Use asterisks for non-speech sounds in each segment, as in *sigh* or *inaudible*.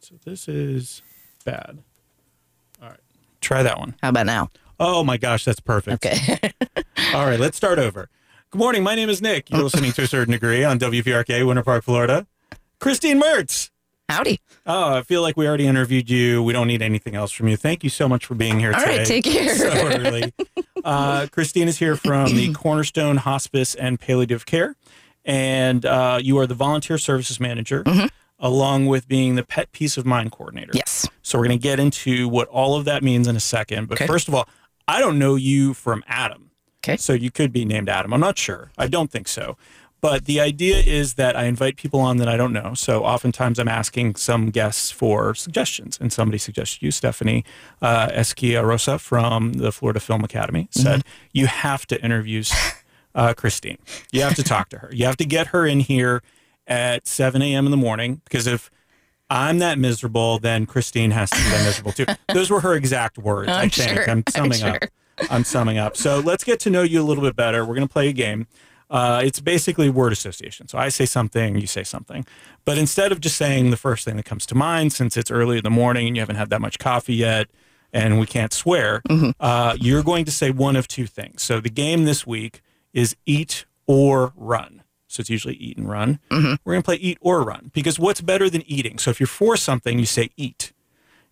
So this is bad. All right. Try that one. How about now? Oh my gosh, that's perfect. Okay. *laughs* All right, let's start over. Good morning. My name is Nick. You're listening to a certain degree on WPRK, Winter Park, Florida. Christine Mertz. Howdy. Oh, I feel like we already interviewed you. We don't need anything else from you. Thank you so much for being here All today. right, take *laughs* care. So early. Uh, Christine is here from the *clears throat* Cornerstone Hospice and Palliative Care, and uh, you are the volunteer services manager, along with being the pet peace of mind coordinator. Yes. So we're going to get into what all of that means in a second. But Okay. first of all, I don't know you from Adam. Okay. So you could be named Adam. I'm not sure. I don't think so. But the idea is that I invite people on that I don't know. So oftentimes I'm asking some guests for suggestions. And somebody suggested you, Stephanie uh, Esquiarosa from the Florida Film Academy, said, You have to interview uh, Christine. You have to talk to her. You have to get her in here at 7 a.m. in the morning because if I'm that miserable, then Christine has to be that miserable too. *laughs* Those were her exact words, I I'm think. sure. I'm I'm summing up. I'm summing up. So let's get to know you a little bit better. We're going to play a game. Uh, it's basically word association. So I say something, you say something. But instead of just saying the first thing that comes to mind, since it's early in the morning and you haven't had that much coffee yet and we can't swear, uh, you're going to say one of two things. So the game this week is eat or run. So it's usually eat and run. We're going to play eat or run because what's better than eating? So if you're for something, you say eat.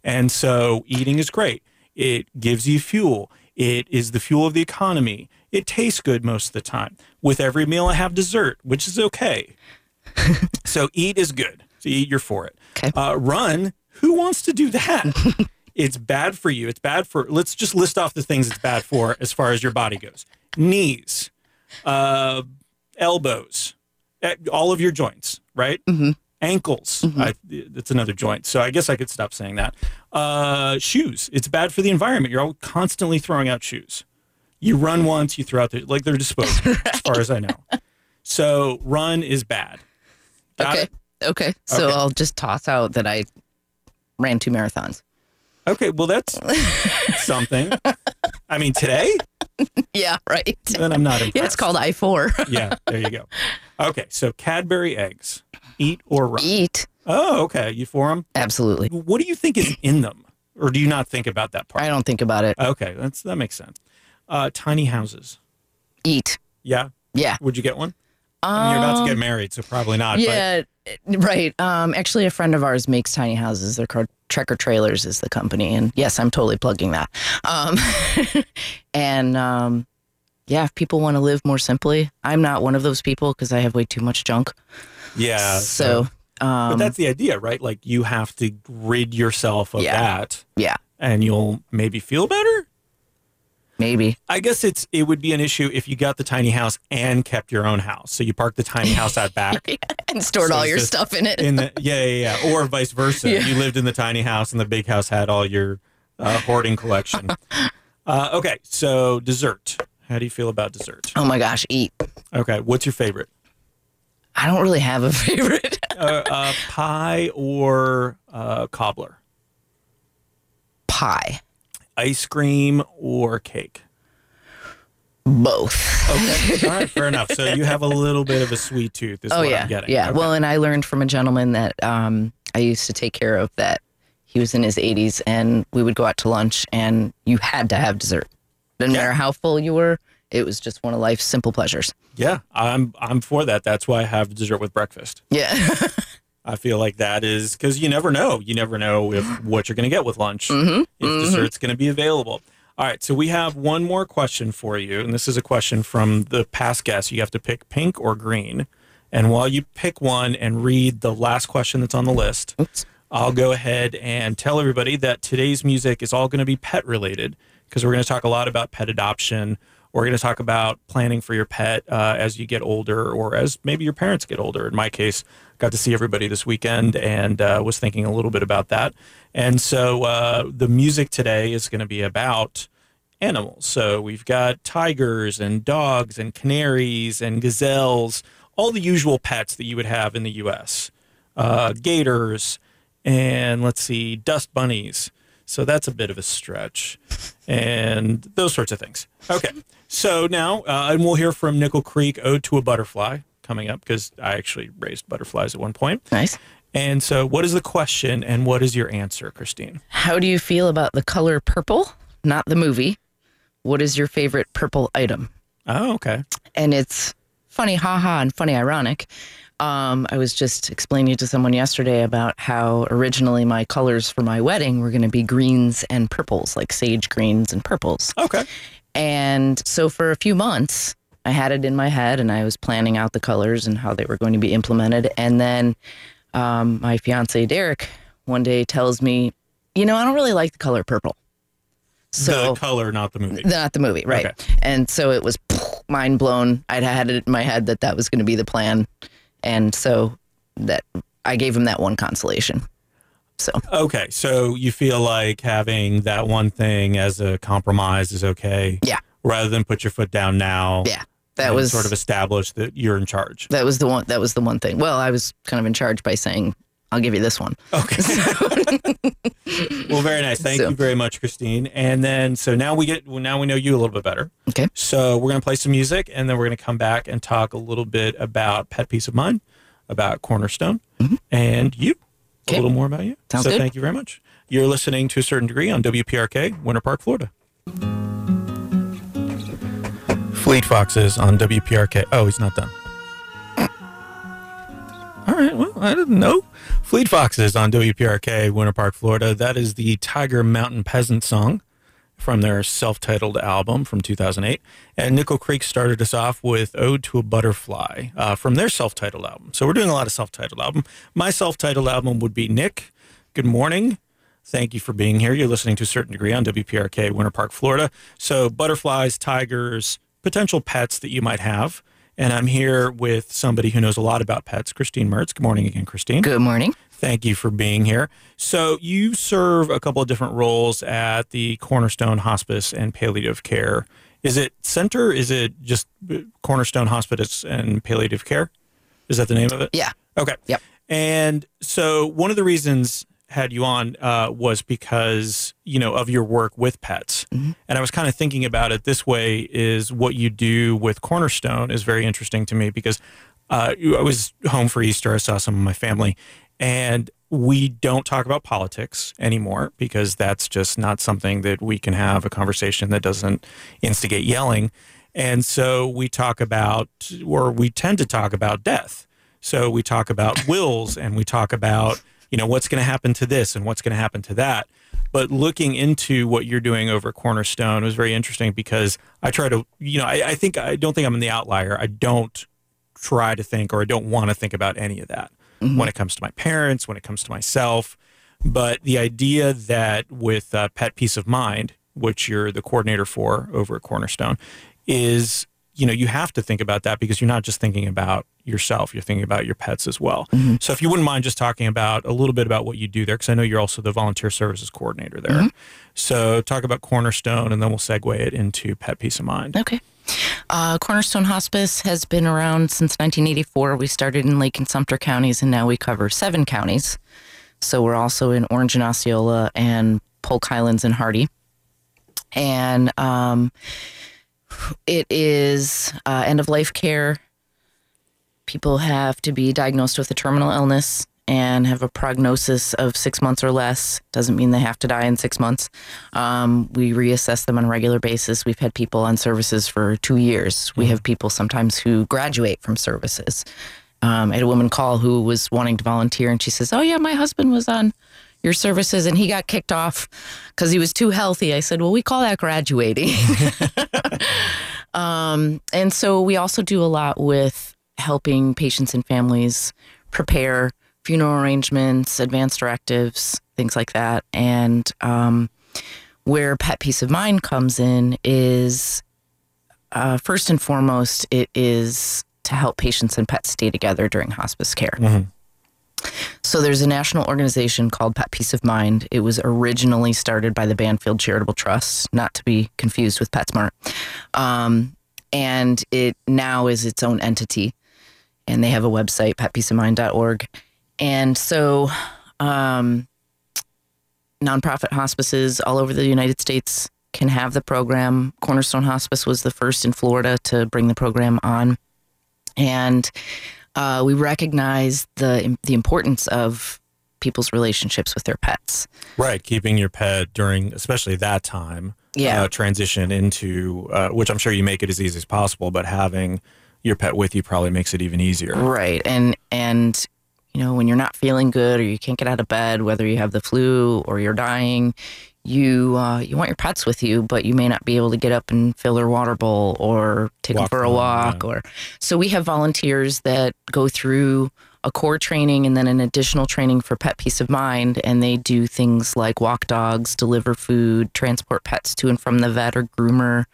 And so eating is great. It gives you fuel. It is the fuel of the economy. It tastes good most of the time. With every meal, I have dessert, which is okay. *laughs* so eat is good. So eat, you're for it. Okay. Uh, run, who wants to do that? *laughs* it's bad for you. It's bad for, let's just list off the things it's bad for as far as your body goes knees, uh, elbows, eh, all of your joints, right? Ankles, I, that's another joint. So I guess I could stop saying that. Uh, shoes, it's bad for the environment. You're all constantly throwing out shoes. You run once, you throw out the, like they're disposable, *laughs* as far as I know. So run is bad. Got okay. it? Okay. So Okay. I'll just toss out that I ran two marathons. Okay, well, that's *laughs* something. I mean, today, *laughs* Yeah, right. then I'm not impressed. Yeah, it's called I four. *laughs* Yeah, there you go. Okay, so Cadbury eggs, eat or run. Eat. Oh, okay. You for them? Absolutely. What do you think is in them, or do you not think about that part? I don't think about it. Okay, that's that makes sense. Uh, tiny houses. Eat. Yeah. Yeah. Would you get one? Mean, you're about to get married, so probably not. Yeah, right. Um, actually, a friend of ours makes tiny houses. They're called Trekker Trailers, is the company, and yes, I'm totally plugging that. Um, *laughs* and um, yeah, if people want to live more simply, I'm not one of those people because I have way too much junk. Yeah. so, but um, that's the idea, right? Like you have to rid yourself of Yeah. that, yeah, and you'll maybe feel better. Maybe. I guess it's it would be an issue if you got the tiny house and kept your own house. So you parked the tiny house out back *laughs* and stored So all your stuff in it. in the yeah yeah yeah, or vice versa. *laughs* Yeah. You lived in the tiny house and the big house had all your uh, hoarding collection. *laughs* uh, okay, so dessert. How do you feel about dessert? oh my gosh, eat. Okay, what's your favorite? I don't really have a favorite. Uh, uh, pie or uh, cobbler? Pie. Ice cream or cake? Both. Okay, all right, fair enough. So you have a little bit of a sweet tooth, is Oh what yeah, I'm getting. yeah. Okay. Well, and I learned from a gentleman that um, I used to take care of that he was in his 80s, and we would go out to lunch, and you had to have dessert. Didn't Yeah. matter how full you were. It was just one of life's simple pleasures. yeah, I'm I'm for that. That's why I have dessert with breakfast. Yeah. *laughs* I feel like that is because you never know. You never know if *gasps* what you're going to get with lunch, Mm-hmm. if dessert's going to be available. All right, so we have one more question for you, and this is a question from the past guest. You have to pick pink or green, and while you pick one and read the last question that's on the list, Oops. I'll go ahead and tell everybody that today's music is all going to be pet related because we're going to talk a lot about pet adoption. We're going to talk about planning for your pet uh, as you get older or as maybe your parents get older. In my case, got to see everybody this weekend and uh, was thinking a little bit about that. And so uh, the music today is going to be about animals. So we've got tigers and dogs and canaries and gazelles, all the usual pets that you would have in the U.S. Uh, gators and let's see, dust bunnies. So that's a bit of a stretch, and those sorts of things. Okay, so now, uh, and we'll hear from Nickel Creek "Ode to a Butterfly" coming up because I actually raised butterflies at one point. nice. And so, what is the question and what is your answer, Christine? How do you feel about the color purple? Not the movie. What is your favorite purple item? Oh, okay. And it's funny, haha, and funny, ironic. Um, I was just explaining to someone yesterday about how originally my colors for my wedding were going to be greens and purples, like sage greens and purples. Okay. And so for a few months, I had it in my head and I was planning out the colors and how they were going to be implemented. And then um, my fiance, Derek, one day tells me, you know, I don't really like the color purple. So the color, not the movie. not the movie, right? Okay. And so it was *laughs* mind blown. I'd had it in my head that that was going to be the plan, and so that I gave him that one consolation. So Okay, so you feel like having that one thing as a compromise is okay, yeah, rather than put your foot down now. yeah, that was sort of established that you're in charge. that was the one. That was the one thing. Well, I was kind of in charge by saying, "I'll give you this one." Okay. *laughs* *laughs* well, very nice. Thank So- you very much, Christine. And then, so now we get, well, now we know you a little bit better. Okay. So we're going to play some music and then we're going to come back and talk a little bit about Pet Peace of Mind, about Cornerstone, and you, a Mm-hmm. Little more about you. Sounds so good. thank you very much. You're listening to a certain degree on WPRK, Winter Park, Florida. Fleet Foxes on WPRK. Oh, he's not done. All right. Well, I didn't know. Fleet Foxes on WPRK, Winter Park, Florida. That is the Tiger Mountain Peasant song from their self titled album from 2008. And Nickel Creek started us off with Ode to a Butterfly uh, from their self titled album. So we're doing a lot of self titled album. My self titled album would be Nick. Good morning. Thank you for being here. You're listening to a certain degree on WPRK, Winter Park, Florida. So, butterflies, tigers, potential pets that you might have. And I'm here with somebody who knows a lot about pets, Christine Mertz. Good morning again, Christine. Good morning. Thank you for being here. So, you serve a couple of different roles at the Cornerstone Hospice and Palliative Care. Is it center? Is it just Cornerstone Hospice and Palliative Care? Is that the name of it? Yeah. Okay. Yep. And so one of the reasons had you on uh, was because you know of your work with pets, and I was kind of thinking about it this way: is what you do with Cornerstone is very interesting to me because uh, I was home for Easter. I saw some of my family, and we don't talk about politics anymore because that's just not something that we can have a conversation that doesn't instigate yelling. And so we talk about, or we tend to talk about death. So we talk about wills and we talk about, you know, what's going to happen to this and what's going to happen to that. But looking into what you're doing over at Cornerstone was very interesting because I try to, you know, I, I think, I don't think I'm in the outlier. I don't try to think or I don't want to think about any of that when it comes to my parents, when it comes to myself. But the idea that with uh, Pet Peace of Mind, which you're the coordinator for over at Cornerstone, is you know you have to think about that because you're not just thinking about yourself you're thinking about your pets as well so if you wouldn't mind just talking about a little bit about what you do there because i know you're also the volunteer services coordinator there so talk about cornerstone and then we'll segue it into pet peace of mind Okay. Uh, Cornerstone Hospice has been around since 1984. We started in Lake and Sumter counties, and now we cover seven counties. So we're also in Orange and Osceola and Polk Highlands and Hardee. And um, it is uh, end of life care. People have to be diagnosed with a terminal illness and have a prognosis of six months or less. Doesn't mean they have to die in six months. Um, we reassess them on a regular basis. We've had people on services for two years. We have people sometimes who graduate from services. Um, I had a woman call who was wanting to volunteer, and she says, "Oh yeah, my husband was on your services, and he got kicked off because he was too healthy." I said, "Well, we call that graduating." *laughs* um, and so we also do a lot with helping patients and families prepare funeral arrangements, advance directives, things like that. And um, where Pet Peace of Mind comes in is uh, first and foremost, it is to help patients and pets stay together during hospice care. So there's a national organization called Pet Peace of Mind. It was originally started by the Banfield Charitable Trust, not to be confused with PetSmart. Um, and it now is its own entity. And they have a website, petpeaceofmind.org. And so um, nonprofit hospices all over the United States can have the program. Cornerstone Hospice was the first in Florida to bring the program on. And uh, we recognize the the importance of people's relationships with their pets. Right, keeping your pet during, especially that time, Yeah. uh, transition into, uh, which I'm sure you make it as easy as possible, but having your pet with you probably makes it even easier. Right. And and you know, when you're not feeling good or you can't get out of bed, whether you have the flu or you're dying, you uh, you want your pets with you, but you may not be able to get up and fill their water bowl or take Walk them for a them, walk yeah. or so we have volunteers that go through a core training and then an additional training for pet peace of mind and they do things like walk dogs, deliver food, transport pets to and from the vet or groomer.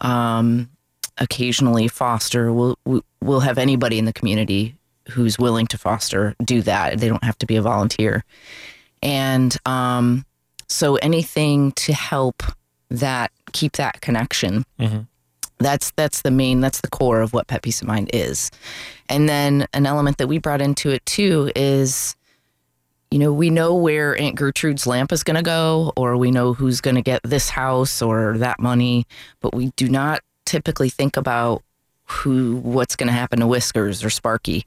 Um, occasionally foster. We'll we'll have anybody in the community who's willing to foster do that. They don't have to be a volunteer. And um, so anything to help that keep that connection. Mhm. That's that's the main that's the core of what pet peace of mind is. And then an element that we brought into it too is you know, we know where Aunt Gertrude's lamp is going to go, or we know who's going to get this house or that money, but we do not typically think about who, what's going to happen to Whiskers or Sparky.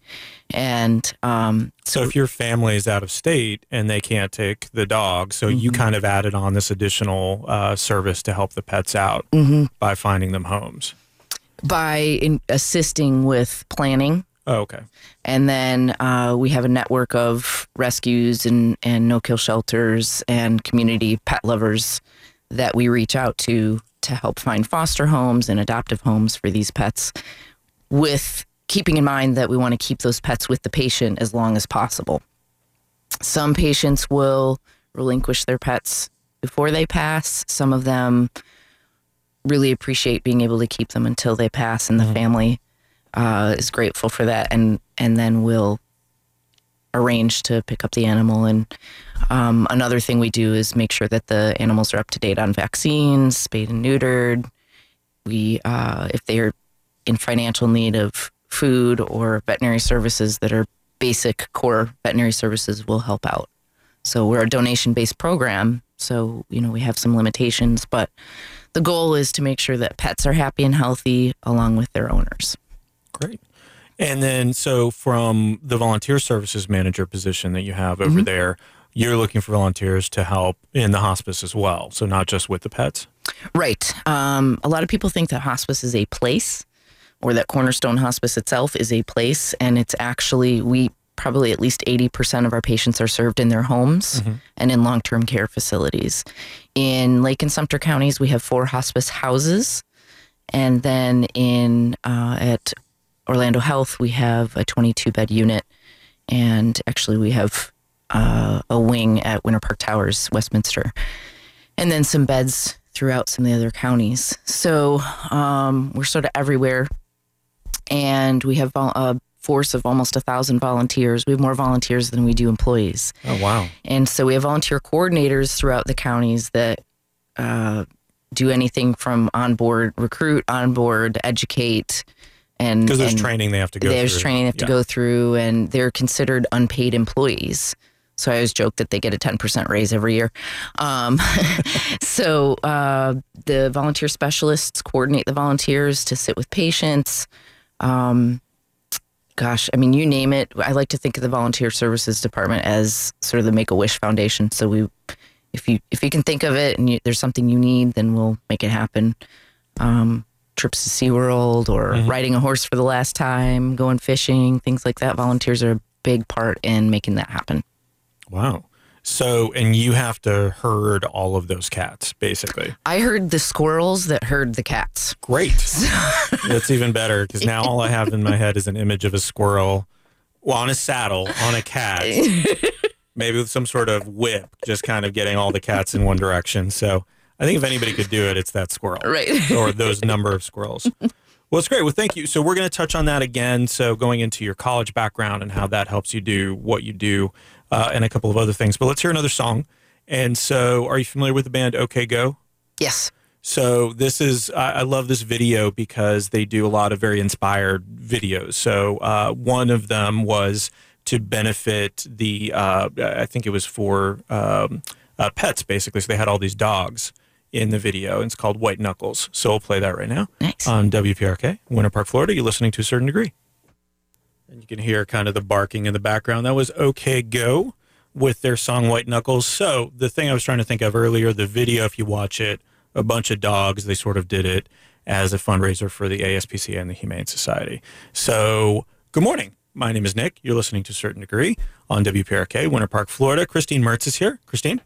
And um, So if your family is out of state and they can't take the dog, so you Mm-hmm. kind of added on this additional uh, service to help the pets out Mm-hmm. by finding them homes. by in assisting with planning, Oh, okay. and then uh, we have a network of rescues and, and no kill shelters and community pet lovers that we reach out to to help find foster homes and adoptive homes for these pets with keeping in mind that we want to keep those pets with the patient as long as possible. Some patients will relinquish their pets before they pass. Some of them really appreciate being able to keep them until they pass, and the family uh, is grateful for that, and and then we'll arrange to pick up the animal. And um, another thing we do is make sure that the animals are up to date on vaccines, spayed and neutered. We, uh, if they're in financial need of food or veterinary services that are basic core veterinary services, will help out. So we're a donation based program. So, you know, we have some limitations, but the goal is to make sure that pets are happy and healthy along with their owners. Great. And then, so from the volunteer services manager position that you have over Mm-hmm. there, you're looking for volunteers to help in the hospice as well. So not just with the pets. Right. Um, a lot of people think that hospice is a place or that Cornerstone Hospice itself is a place. And it's actually, we probably at least 80% of our patients are served in their homes and in long term care facilities. In Lake and Sumter counties, we have four hospice houses. And then in uh, at Orlando Health, we have a 22 bed unit. And actually, we have uh, a wing at Winter Park Towers, Westminster and then some beds throughout some of the other counties. So um, we're sort of everywhere, and we have a force of almost a thousand volunteers. We have more volunteers than we do employees, Oh, wow. and so we have volunteer coordinators throughout the counties that uh, do anything from onboard recruit, onboard educate, and Because there's and- training they have to go through. there's through. training they have to go through, and they're considered unpaid employees. So I always joke that they get a 10% raise every year. Um, *laughs* so uh, the volunteer specialists coordinate the volunteers to sit with patients. Um, gosh, I mean, you name it. I like to think of the volunteer services department as sort of the Make a Wish Foundation. So we, if you if you can think of it and you, there's something you need, then we'll make it happen. Um, trips to SeaWorld or mm-hmm. riding a horse for the last time, going fishing, things like that. Volunteers are a big part in making that happen. Wow. So, and you have to herd all of those cats, basically. I heard the squirrels that herd the cats. Great. *laughs* That's even better because now all I have in my head is an image of a squirrel well, on a saddle on a cat, *laughs* maybe with some sort of whip, just kind of getting all the cats in one direction. So I think if anybody could do it, it's that squirrel. Right. *laughs* or those number of squirrels. Well, it's great. Well, thank you. So we're going to touch on that again. So going into your college background and how that helps you do what you do, uh, and a couple of other things. But let's hear another song. And so, are you familiar with the band OK Go? Yes. So this is I I love this video because they do a lot of very inspired videos. So uh, one of them was to benefit the uh, I think it was for um, uh, pets basically. So they had all these dogs in the video. And it's called White Knuckles. So we'll play that right now Nice. on WPRK, Winter Park, Florida. You're listening to a certain degree. And you can hear kind of the barking in the background. That was OK Go with their song White Knuckles. So the thing I was trying to think of earlier, the video, if you watch it, a bunch of dogs, they sort of did it as a fundraiser for the ASPCA and the Humane Society. So good morning. My name is Nick. You're listening to a Certain Degree on WPRK, Winter Park, Florida. Christine Mertz is here. Christine,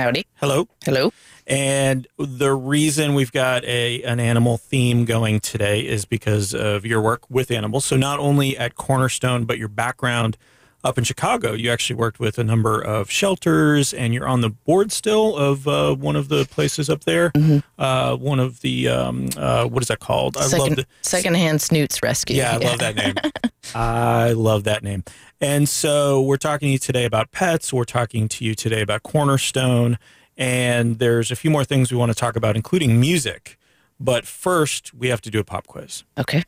Howdy. hello. Hello. And the reason we've got a an animal theme going today is because of your work with animals. So not only at Cornerstone, but your background up in Chicago. You actually worked with a number of shelters, and you're on the board still of uh, one of the places up there. Uh, one of the um, uh, what is that called? I love Second, the secondhand snoots rescue. yeah, I love that name. *laughs* I love that name. And so we're talking to you today about pets. We're talking to you today about Cornerstone. And there's a few more things we want to talk about, including music. But first, we have to do a pop quiz. Okay.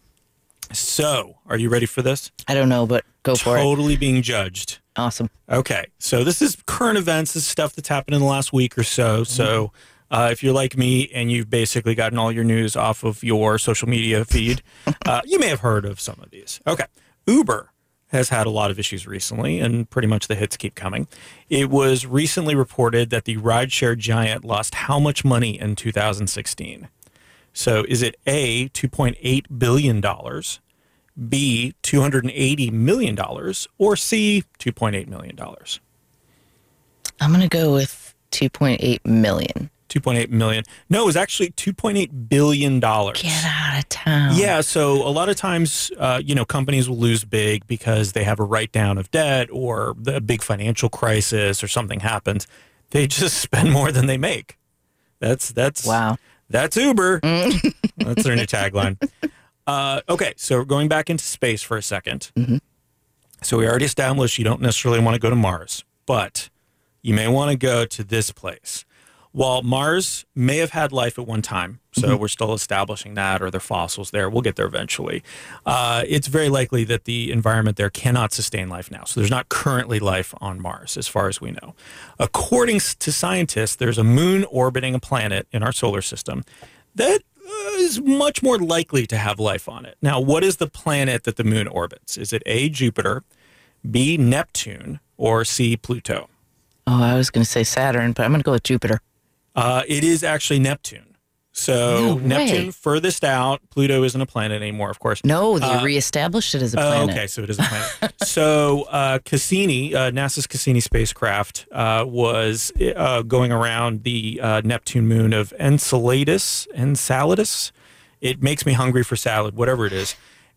So, are you ready for this? I don't know, but go for it. Totally being judged. Awesome. Okay, so this is current events. This is stuff that's happened in the last week or so. So, uh, if you're like me and you've basically gotten all your news off of your social media feed, *laughs* uh, you may have heard of some of these. Okay, Uber has had a lot of issues recently, and pretty much the hits keep coming. It was recently reported that the rideshare giant lost how much money in 2016? So, is it A, $2.8 billion? B, $280 million, or C, $2.8 million? I'm going to go with 2.8 million. 2.8 million. No, it was actually 2.8 billion dollars. Get out of town. Yeah, so a lot of times, uh, you know, companies will lose big because they have a write down of debt or the big financial crisis or something happens. They *laughs* just spend more than they make. That's that's Wow. That's Uber. *laughs* That's their new tagline. Uh, okay, so going back into space for a 2nd So we already established you don't necessarily want to go to Mars, but you may want to go to this place. While Mars may have had life at one time, so we're still establishing that, or there are fossils there. We'll get there eventually. Uh, it's very likely that the environment there cannot sustain life now. So there's not currently life on Mars, as far as we know. According to scientists, there's a moon orbiting a planet in our solar system that uh, much more likely to have life on it. Now, what is the planet that the moon orbits? Is it A, Jupiter, B, Neptune, or C, Pluto? Oh, I was going to say Saturn, but I'm going to go with Jupiter. Uh, it is actually Neptune. So No. Neptune furthest out. Pluto isn't a planet anymore, of course. No, they Uh, reestablished it as a Oh, planet. okay, so it is a planet. *laughs* so uh, Cassini, uh, NASA's Cassini spacecraft, uh, was uh, going around the uh, Neptune moon of Enceladus. Enceladus. It makes me hungry for salad, whatever it is.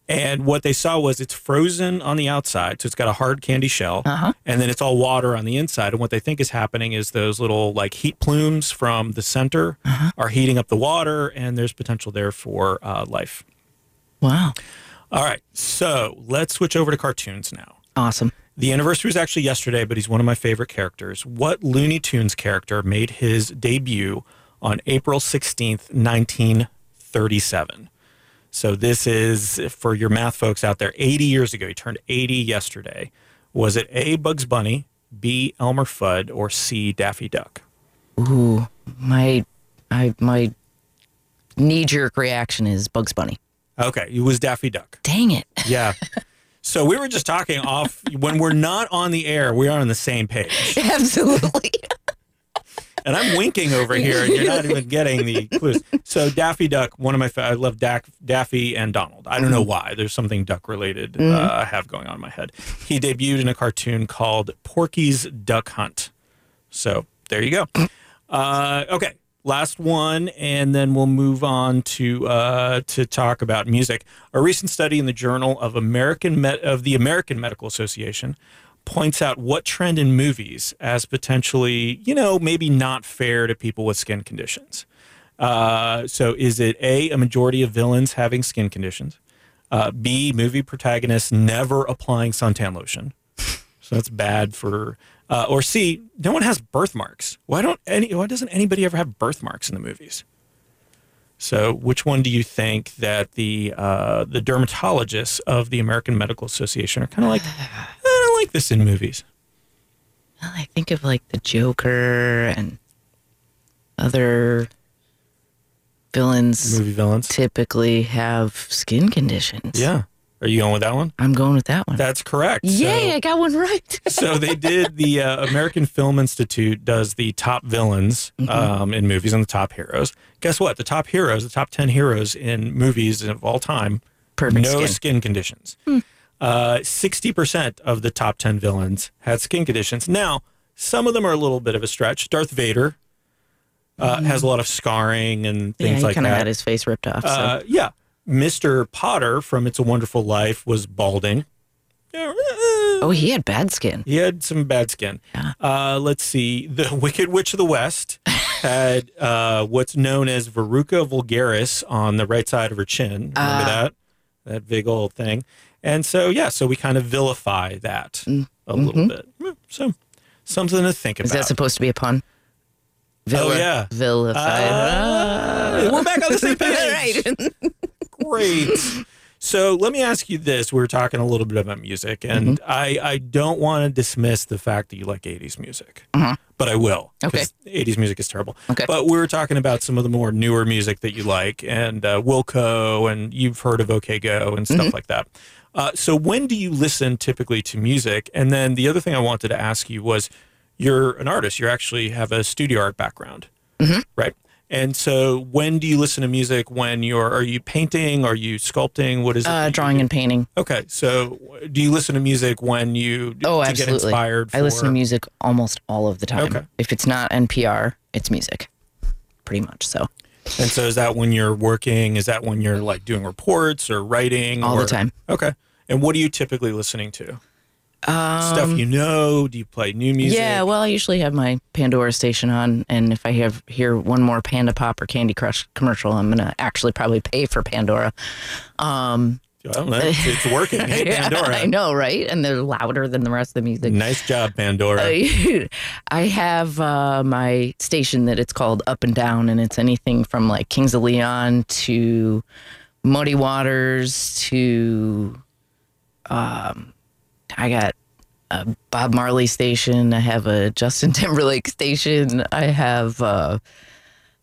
And what they saw was it's frozen on the outside, so it's got a hard candy shell, Uh-huh. and then it's all water on the inside. And what they think is happening is those little like heat plumes from the center Uh-huh. are heating up the water, and there's potential there for uh, life. Wow. All right, so let's switch over to cartoons now. Awesome. The anniversary was actually yesterday, but he's one of my favorite characters. What Looney Tunes character made his debut on April 16th, 1937? So this is for your math folks out there, 80 years ago. He turned 80 yesterday. Was it A, Bugs Bunny, B, Elmer Fudd, or C, Daffy Duck? Ooh, my, I, my knee jerk reaction is Bugs Bunny. Okay, it was Daffy Duck. Dang it. Yeah. *laughs* so we were just talking off when we're not on the air, we are on the same page. *laughs* Absolutely. And I'm winking over here, and you're not *laughs* even getting the clues. So Daffy Duck, one of my I love Dak, Daffy and Donald. I don't know why. There's something duck related uh, I have going on in my head. He debuted in a cartoon called Porky's Duck Hunt. So there you go. Uh, okay, last one, and then we'll move on to uh, to talk about music. A recent study in the Journal of American Met- of the American Medical Association points out what trend in movies as potentially, you know, maybe not fair to people with skin conditions. Uh, so, is it A, a majority of villains having skin conditions? Uh, B, movie protagonists never applying suntan lotion. So that's bad for. Uh, or C, no one has birthmarks. Why don't any? Why doesn't anybody ever have birthmarks in the movies? So, which one do you think that the uh, the dermatologists of the American Medical Association are kind of like? *sighs* I don't like this in movies. Well, I think of like the Joker and other villains Movie villains. typically have skin conditions. Yeah. Are you going with that one? I'm going with that one. That's correct. Yay, So- I got one right. *laughs* so they did the uh, American Film Institute does the top villains Mm-hmm. um, in movies and the top heroes. Guess what? The top heroes, the top ten heroes in movies of all time, Perfect no skin. skin, conditions. Sixty percent of the top ten villains had skin conditions. Now, some of them are a little bit of a stretch. Darth Vader uh, has a lot of scarring and yeah, things he like kind of had his face ripped off. So. Uh, yeah. Mr. Potter from It's a Wonderful Life was balding. oh, he had bad skin. He had some bad skin. Yeah. Uh, let's see. The *laughs* Wicked Witch of the West had uh, what's known as verruca vulgaris on the right side of her chin. Remember Ah. that? That big old thing. And so, yeah, so we kind of vilify that a little bit. So, something to think Mm, mm-hmm. Is that supposed to be a pun? Oh, yeah. Vilified. Ah, we're back on the same *laughs* page. right. *laughs* Great. *laughs* So let me ask you this. We were talking a little bit about music, and Mm-hmm. I, I don't want to dismiss the fact that you like 80s music, but I will. Mm-hmm. Okay. 'cause 80s music is terrible. Okay. But we were talking about some of the more newer music that you like, and uh, Wilco, and you've heard of OK Go and Mm-hmm. stuff like that. Uh, so when do you listen typically to music? And then the other thing I wanted to ask you was you're an artist, you actually have a studio art background, Mm-hmm. right? And so when do you listen to music when you're, are you painting? Are you sculpting? What is it? Uh, drawing and painting. Okay. So do you listen to music when you, Oh, to absolutely. get inspired for, I listen to music almost all of the time. Okay. If it's not NPR, it's music. Pretty much so. and so is that when you're working? Is that when you're like doing reports or writing? All the time. Okay. And what are you typically listening to? Stuff you know? Do you play new music? Um, Yeah, well, I usually have my Pandora station on, and if I have hear one more Panda Pop or Candy Crush commercial, I'm gonna actually probably pay for Pandora. Um, Well, it's, it's *laughs* working. Hey, yeah, Pandora. I know, right? And they're louder than the rest of the music. Nice job, Pandora. *laughs* I have uh, my station that it's called Up and Down, and it's anything from like Kings of Leon to Muddy Waters to um, I got a Bob Marley station. I have a Justin *laughs* Timberlake station. I have uh,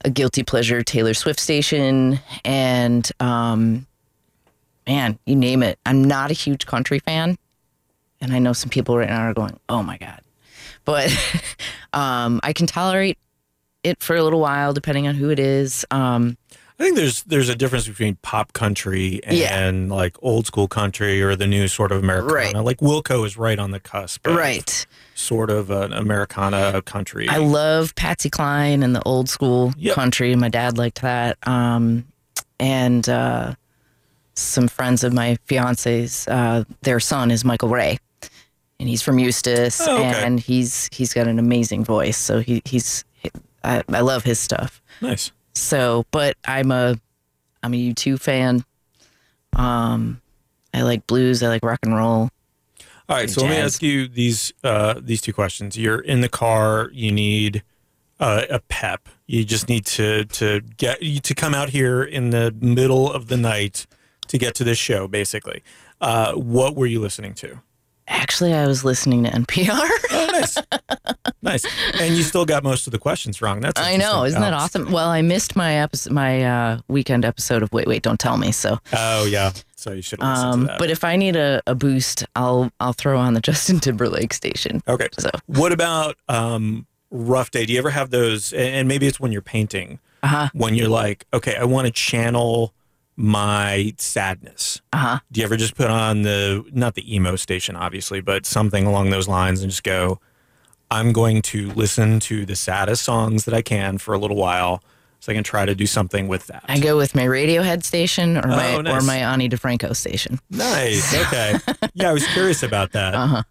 a guilty pleasure Taylor Swift station, and um, man, you name it. I'm not a huge country fan, and I know some people right now are going, "Oh my god." but *laughs* um, I can tolerate it for a little while, depending on who it is. Um, I think there's there's a difference between pop country Yeah. and like old school country or the new sort of Americana. Right. Like Wilco is right on the cusp. right. Sort of an Americana country. I love Patsy Cline and the old school Yep. country. My dad liked that. Um, and uh, some friends of my fiance's, uh, their son is Michael Ray. And he's from Eustis, Oh, okay. and he's he's got an amazing voice. So he, he's I, I love his stuff. nice. So, but I'm a I'm a U2 fan. Um, I like blues. I like rock and roll. All right, so let me ask you these uh, these two questions. You're in the car. You need uh, a pep. You just need to to get you to come out here in the middle of the night to get to this show. Basically, uh, what were you listening to? Actually, I was listening to NPR. Oh, nice, *laughs* nice. And you still got most of the questions wrong. That's I know, isn't that Oh, awesome? Well, I missed my episode, my uh, weekend episode of Wait, Wait, Don't Tell Me. So, Oh yeah, so you should um, to that. but if I need a, a boost, I'll I'll throw on the *laughs* Justin Timberlake station. okay, So, what about um, rough day? Do you ever have those? And maybe it's when you're painting. uh huh, when you're like, okay, I want to channel my sadness. uh huh. Do you ever just put on the not the emo station, obviously, but something along those lines and just go, I'm going to listen to the saddest songs that I can for a little while so I can try to do something with that. I go with my Radiohead station or my Oh, nice. or my Ani DiFranco station. nice. *laughs* Okay. yeah, I was curious about that. Uh huh.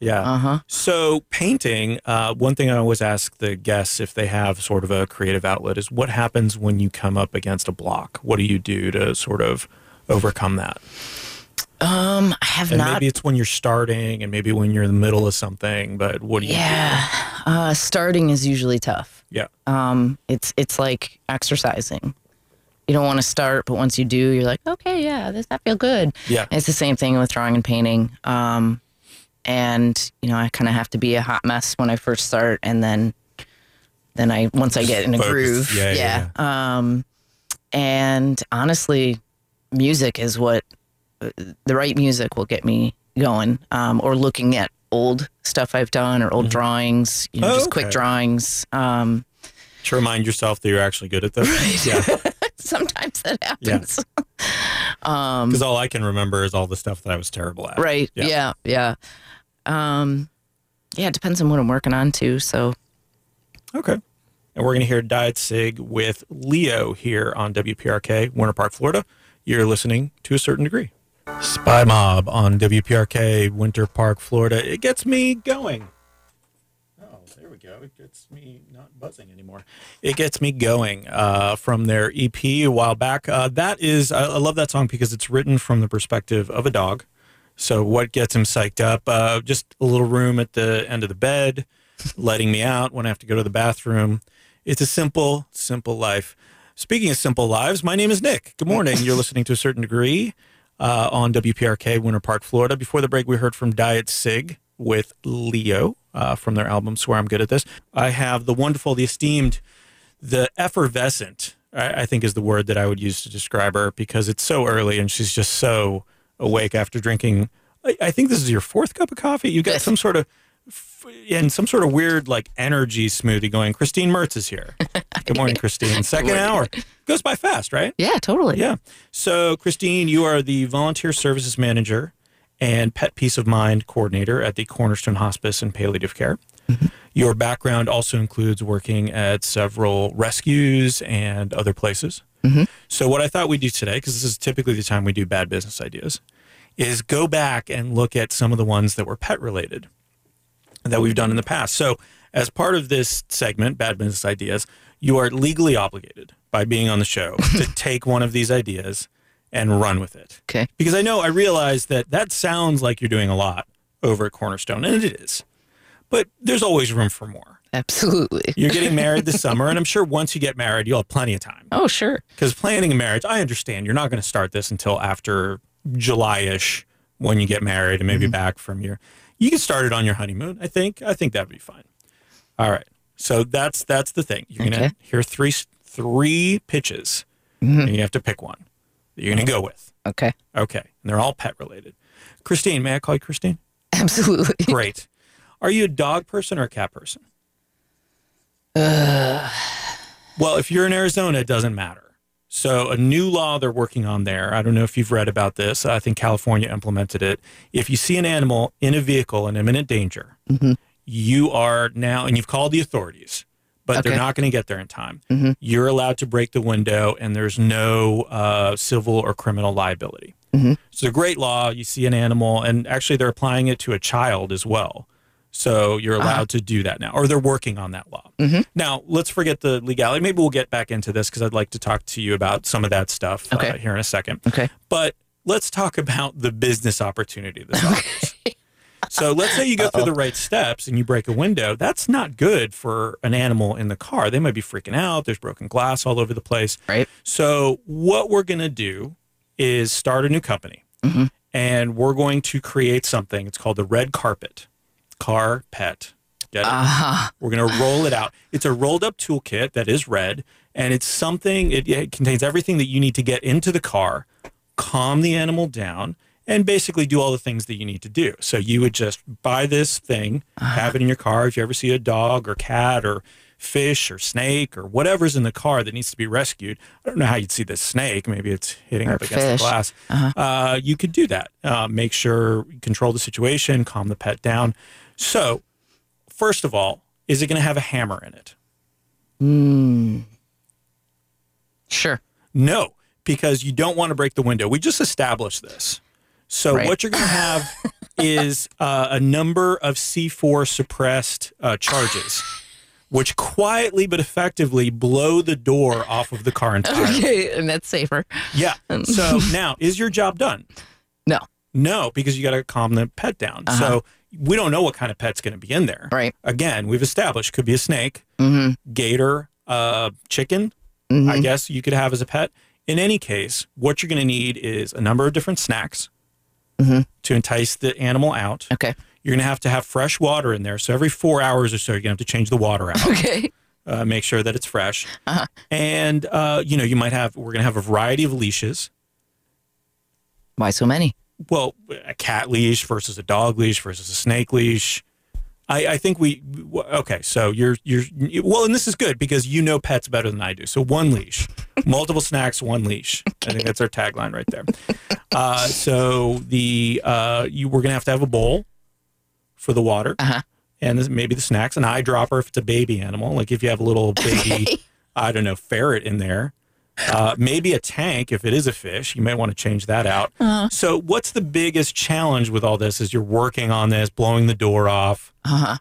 Yeah. Uh huh. So painting, uh, one thing I always ask the guests if they have sort of a creative outlet is what happens when you come up against a block? What do you do to sort of overcome that? Um, I have And not. maybe it's when you're starting and maybe when you're in the middle of something, but what do you yeah, uh, starting is usually tough. Yeah. Um, it's it's like exercising. You don't want to start, but once you do, you're like, okay, yeah, this that feel good. Yeah. It's the same thing with drawing and painting. Um, and you know, I kind of have to be a hot mess when I first start, and then, then I once I get in a Focus. groove, Yeah, yeah, Um, and honestly, music is what the right music will get me going, um, or looking at old stuff I've done or old drawings, you know, Oh, just quick drawings. Um, To remind yourself that you're actually good at this. Yeah. *laughs* sometimes that happens. *laughs* um, Because all I can remember is all the stuff that I was terrible at. right. Yeah. Yeah. Yeah. Um, yeah. It depends on what I'm working on too. So Okay. And we're going to hear Diet Cig with Leo here on WPRK, Winter Park, Florida. You're listening to a certain degree. Spymob on WPRK, Winter Park, Florida. It gets me going. Oh, there we go. It gets me not buzzing anymore. It gets me going uh, from their EP a while back. Uh, that is, I, I love that song because it's written from the perspective of a dog. So what gets him psyched up? Uh, just a little room at the end of the bed, letting me out when I have to go to the bathroom. It's a simple, simple life. Speaking of simple lives, my name is Nick. Good morning. You're listening to a certain degree uh, on WPRK, Winter Park, Florida. Before the break, we heard from Diet Cig with Leo uh, from their album Swear I'm Good at This. I have the wonderful, the esteemed, the effervescent, I, I think is the word that I would use to describe her because it's so early and she's just so awake after drinking. I, I think this is your fourth cup of coffee. You got some sort of and some sort of weird like energy smoothie going. Christine Mertz is here. *laughs* Good morning, Christine. Second morning. hour goes by fast, right? yeah, totally. Yeah. So, Christine, you are the volunteer services manager and pet peace of mind coordinator at the Cornerstone Hospice and Palliative Care. Mm-hmm. Your background also includes working at several rescues and other places. Mm-hmm. So, what I thought we'd do today, because this is typically the time we do bad business ideas, is go back and look at some of the ones that were pet related that we've done in the past. So, as part of this segment, Bad Business Ideas, you are legally obligated by being on the show *laughs* to take one of these ideas and run with it. Okay. Because I know, I realize that that sounds like you're doing a lot over at Cornerstone, and it is. But there's always room for more. Absolutely. *laughs* You're getting married this summer, and I'm sure once you get married, you'll have plenty of time. Oh, sure. Because planning a marriage, I understand you're not going to start this until after July ish when you get married and maybe mm-hmm. back from your. You can start it on your honeymoon. I think. I think that'd be fine. All right. So that's that's the thing. You're gonna hear three three pitches, mm-hmm. and you have to pick one that you're gonna go with. Okay. Okay, and they're all pet related. Christine, may I call you Christine? Absolutely. *laughs* Great. Are you a dog person or a cat person? Uh. Well, if you're in Arizona, it doesn't matter. So, a new law they're working on there. I don't know if you've read about this. I think California implemented it. If you see an animal in a vehicle in imminent danger, mm-hmm. you are now, and you've called the authorities, but they're not going to get there in time. Mm-hmm. You're allowed to break the window, and there's no uh, civil or criminal liability. Mm-hmm. It's a great law. You see an animal, and actually, they're applying it to a child as well. So you're uh-huh. allowed to do that now, or they're working on that law. Mm-hmm. Now, let's forget the legality. Maybe we'll get back into this because I'd like to talk to you about some of that stuff uh, here in a second. Okay. But let's talk about the business opportunity this offers. So let's say you go through the right steps and you break a window. That's not good for an animal in the car. They might be freaking out. There's broken glass all over the place. Right. So what we're going to do is start a new company, mm-hmm. and we're going to create something. It's called the Red Carpet Car Pet. Get it? Uh-huh. We're going to roll it out. It's a rolled up toolkit that is red, and it's something, it, it contains everything that you need to get into the car, calm the animal down, and basically do all the things that you need to do. So you would just buy this thing, have it in your car. If you ever see a dog or cat or fish or snake or whatever's in the car that needs to be rescued, I don't know how you'd see this snake. Maybe it's hitting Or up against the glass. Uh, you could do that. Uh, make sure you control the situation, calm the pet down. So, first of all, is it going to have a hammer in it? Mm. Sure. No, because you don't want to break the window. We just established this. So Right. what you're going to have is *laughs* uh, a number of C4 suppressed uh, charges, which quietly but effectively blow the door off of the car entirely. Okay. And that's safer. Yeah. So *laughs* now, is your job done? No. No, because you got to calm the pet down. So we don't know what kind of pet's going to be in there. Right. Again, we've established could be a snake, Mm-hmm. gator, uh, chicken. I guess you could have as a pet. In any case, what you're going to need is a number of different snacks to entice the animal out. Okay. You're going to have to have fresh water in there. So every four hours or so, you're going to have to change the water out. *laughs* Okay. uh, make sure that it's fresh. And, uh, you know, you might have, we're going to have a variety of leashes. Why so many? Well, a cat leash versus a dog leash versus a snake leash. I, I think we okay. So you're you're well, and this is good because you know pets better than I do. So one leash, *laughs* multiple snacks, one leash. I think that's our tagline right there. Uh, so the uh, you we're gonna have to have a bowl for the water, Uh-huh. and this, maybe the snacks, an eyedropper if it's a baby animal. Like if you have a little *laughs* baby, I don't know, ferret in there. Uh, maybe a tank if it is a fish. You may want to change that out. So, what's the biggest challenge with all this? As you're working on this, blowing the door off, Uh, huh.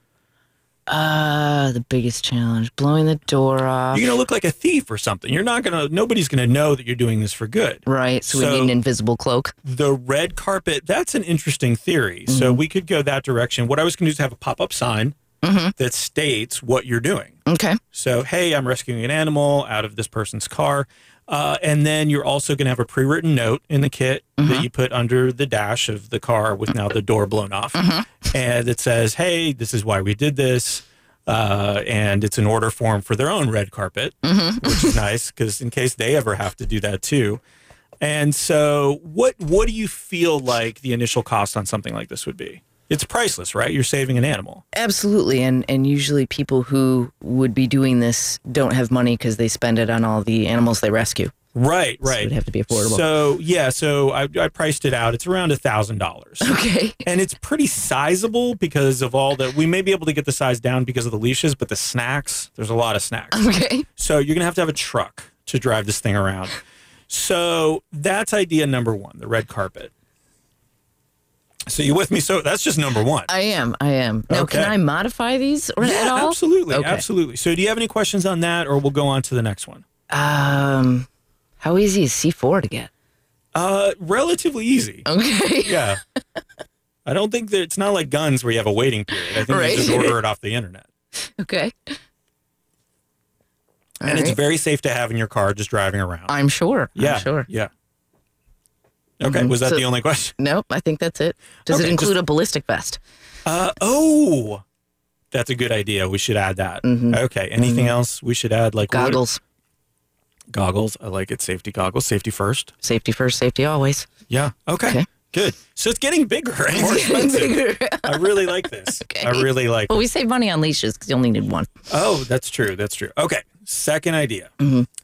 Uh, the biggest challenge, blowing the door off. you're gonna look like a thief or something. You're not gonna. Nobody's gonna know that you're doing this for good. Right. So, we need an invisible cloak. The red carpet. That's an interesting theory. So we could go that direction. What I was gonna do is have a pop up sign that states what you're doing. Okay. So, hey, I'm rescuing an animal out of this person's car. Uh, and then you're also going to have a pre written note in the kit that you put under the dash of the car with now the door blown off. And it says, hey, this is why we did this. Uh, and it's an order form for their own red carpet, which is nice because in case they ever have to do that too. And so, what what do you feel like the initial cost on something like this would be? It's priceless, right? You're saving an animal. Absolutely. And and usually people who would be doing this don't have money because they spend it on all the animals they rescue. Right, So it right. would have to be affordable. So yeah, so I, I priced it out. It's around a thousand dollars, okay. *laughs* and it's pretty sizable because of all that. We may be able to get the size down because of the leashes, but the snacks, there's a lot of snacks. Okay. So you're gonna have to have a truck to drive this thing around. So that's idea number one, the red carpet. So you with me? So that's just number one. I am. I am. Now, Okay. can I modify these or at all? absolutely, Okay. absolutely. So do you have any questions on that, or we'll go on to the next one? Um, how easy is C4 to get? Uh, relatively easy. Okay. Yeah. *laughs* I don't think that it's not like guns where you have a waiting period. I think Right. they just order it off the internet. Okay. All and it's very safe to have in your car just driving around. I'm sure. yeah. I'm sure. Yeah. Okay. Mhm. Was that So- the only question? Nope. I think that's it. Does Okay, it include just- a ballistic vest? Uh, oh, that's a good idea. We should add that. Okay. Anything else we should add? Like what- Mm-hmm. Goggles. Goggles. I like it. Safety goggles. Safety first. Safety first, safety always. Yeah. Okay. Okay. Good. So it's getting bigger and more expensive. I really like this. *laughs* Okay. I really like Well, we save money on leashes because you only need one. Oh, that's true. That's true. Okay. Second idea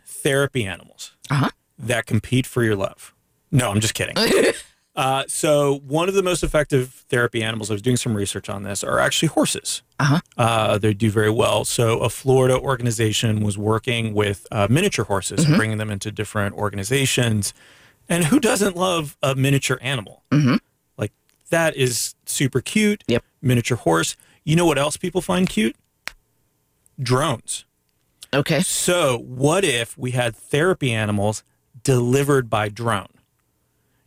therapy animals Uh-huh. that compete for your love. No, I'm just kidding. *laughs* uh, so, one of the most effective therapy animals, I was doing some research on this, are actually horses. Uh-huh. Uh, they do very well. So, a Florida organization was working with uh, miniature horses Mm-hmm. and bringing them into different organizations. And who doesn't love a miniature animal? Mhm. Like, that is super cute. Yep. Miniature horse. You know what else people find cute? Drones. Okay. So, what if we had therapy animals delivered by drone?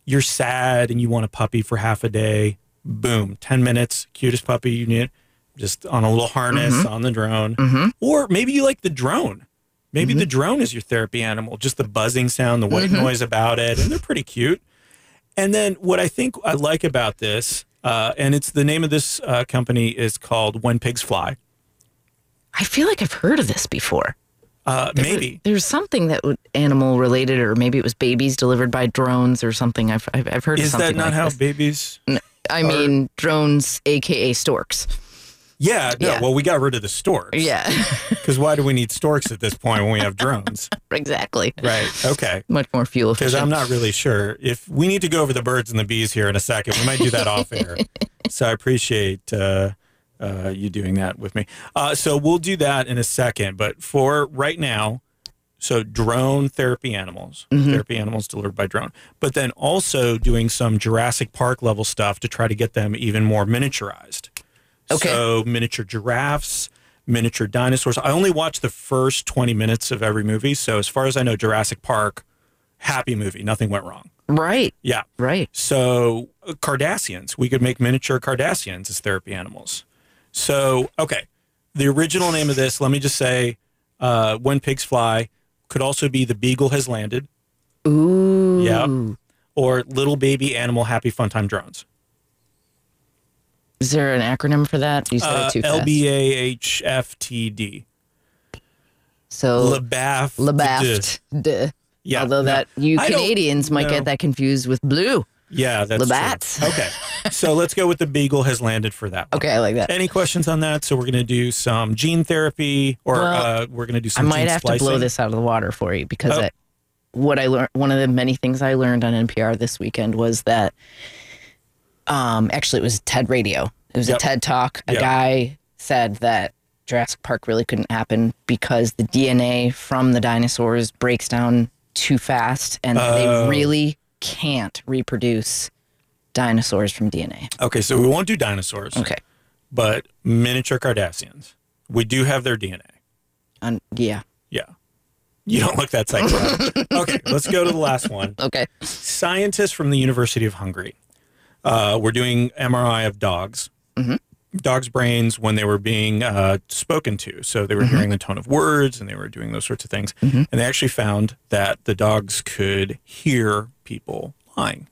You're sad and you want a puppy for half a day. Boom, 10 minutes, cutest puppy you need, just on a little harness on the drone. Mhm. Or maybe you like the drone. Maybe the drone is your therapy animal, just the buzzing sound, the white noise about it, and they're pretty cute. And then what I think I like about this, uh, and it's the name of this uh, company is called When Pigs Fly. I feel like I've heard of this before. Uh, maybe. There's something that would animal related, or maybe it was babies delivered by drones or something. I've I've, I've heard of Is something that not like how this. babies? I mean, drones, aka storks. Yeah, no. Yeah. Well, we got rid of the storks. Yeah, *laughs* Because why do we need storks at this point when we have drones? *laughs* exactly. right. Okay. Much more fuel efficient. Because. I'm not really sure if we need to go over the birds and the bees here in a second. We might do that off air. *laughs* So I appreciate uh, uh, you doing that with me. Uh, so we'll do that in a second. But for right now, so drone therapy animals, therapy animals delivered by drone, but then also doing some Jurassic Park level stuff to try to get them even more miniaturized. Okay. So miniature giraffes, miniature dinosaurs. I only watched the first 20 minutes of every movie. So as far as I know, Jurassic Park, happy movie. Nothing went wrong. right, Yeah. right. So uh, Kardashians, we could make miniature Kardashians as therapy animals. So, okay. The original name of this, let me just say, uh, When Pigs Fly, could also be The Beagle Has Landed Ooh. Yep. or Little Baby Animal Happy Fun Time Drones. Is there an acronym for that? You said Uh, it too fast. LBAHFTD. So LeBaff. Labaft. Yeah. Although that you Canadians might get that confused with blue. Yeah, that's Labatt's. true. *laughs* Okay, so let's go with the beagle has landed for that. One. Okay, I like that. Any questions on that? So we're going to do some gene therapy, or Well, uh, we're going to do some I might have splicing. to blow this out of the water for you because Oh. I, what I learned, one of the many things I learned on NPR this weekend was that, um, actually it was TED Radio. It was Yep. a TED talk. A Yep. guy said that Jurassic Park really couldn't happen because the DNA from the dinosaurs breaks down too fast, and Oh. they really can't reproduce dinosaurs from DNA. Okay, so we won't do dinosaurs, Okay, but miniature Kardashians. We do have their DNA. um, yeah, Yeah. You don't look that psyched. *laughs* okay, let's go to the last one. okay, Scientists from the University of Hungary uh, were doing MRI of dogs. Dogs' brains when they were being uh, spoken to. So they were hearing the tone of words and they were doing those sorts of things. And they actually found that the dogs could hear people lying.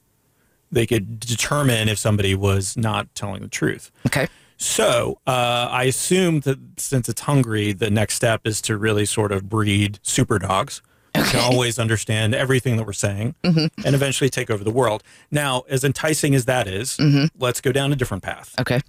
They could determine if somebody was not telling the truth. okay. So uh, I assume that since it's hungry, the next step is to really sort of breed super dogs who can always understand everything that we're saying and eventually take over the world. Now, as enticing as that is, let's go down a different path. Okay.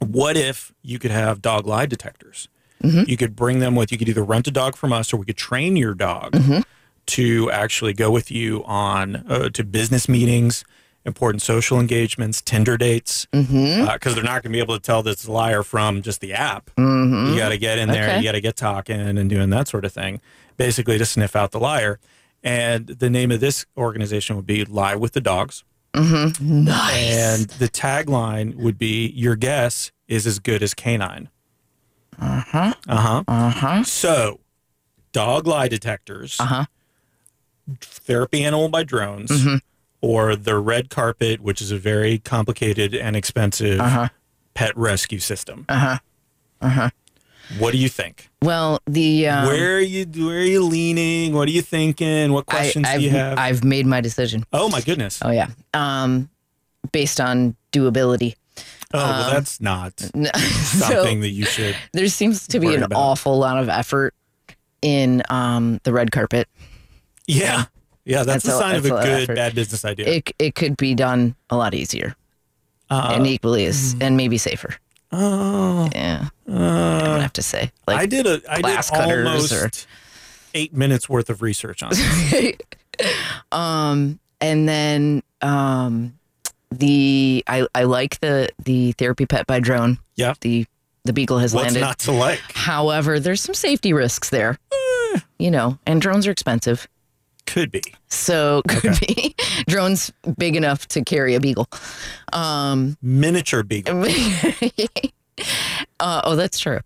What if you could have dog lie detectors? Mm-hmm. You could bring them with, you could either rent a dog from us or we could train your dog mm-hmm. to actually go with you on uh, to business meetings, important social engagements, Tinder dates, mm-hmm. uh, because they're not going to be able to tell this liar from just the app. You got to get in there, Okay. you got to get talking and doing that sort of thing, basically to sniff out the liar. And the name of this organization would be Lie with the Dogs. Nice. And the tagline would be Your guess is as good as canine. Uh huh. Uh huh. Uh huh. So, dog lie detectors, Uh huh. therapy animal by drones, Mm-hmm. or the red carpet, which is a very complicated and expensive Uh-huh. pet rescue system. Uh huh. Uh huh. What do you think? Well, the um, where are you? Where are you leaning? What are you thinking? What questions I've, do you have? I've made my decision. oh my goodness! Oh yeah. Um, based on doability. Oh, well, that's not *laughs* so something that you should. there seems to be an about. awful lot of effort in um the red carpet. Yeah, yeah, that's, That's a a- sign of a a good effort. bad business idea. It it could be done a lot easier Uh, and equally as and maybe safer. Oh, Yeah, I would have to say. Like I did a I glass did cutters almost or- eight minutes worth of research on it. *laughs* um and then um the I I like the the therapy pet by drone. Yeah. The the beagle has What's landed. not to like? However, there's some safety risks there. Eh. You know, and drones are expensive. Could be. So could be *laughs* drones big enough to carry a beagle. Um Miniature beagle. *laughs* uh, oh, that's true.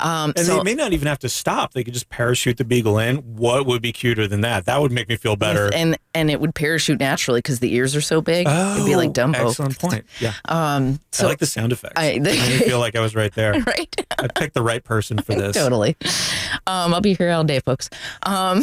Um And so they may not even have to stop. They could just parachute the beagle in. What would be cuter than that? That would make me feel better. and and it would parachute naturally because the ears are so big. It'd be like Oh, Dumbo. Excellent *laughs* point. Yeah. Um I so like the sound effects. I- I, made me feel like I was right there. *laughs* right. I picked the right person for *laughs* this. Totally. Um, I'll be here all day, folks. Um,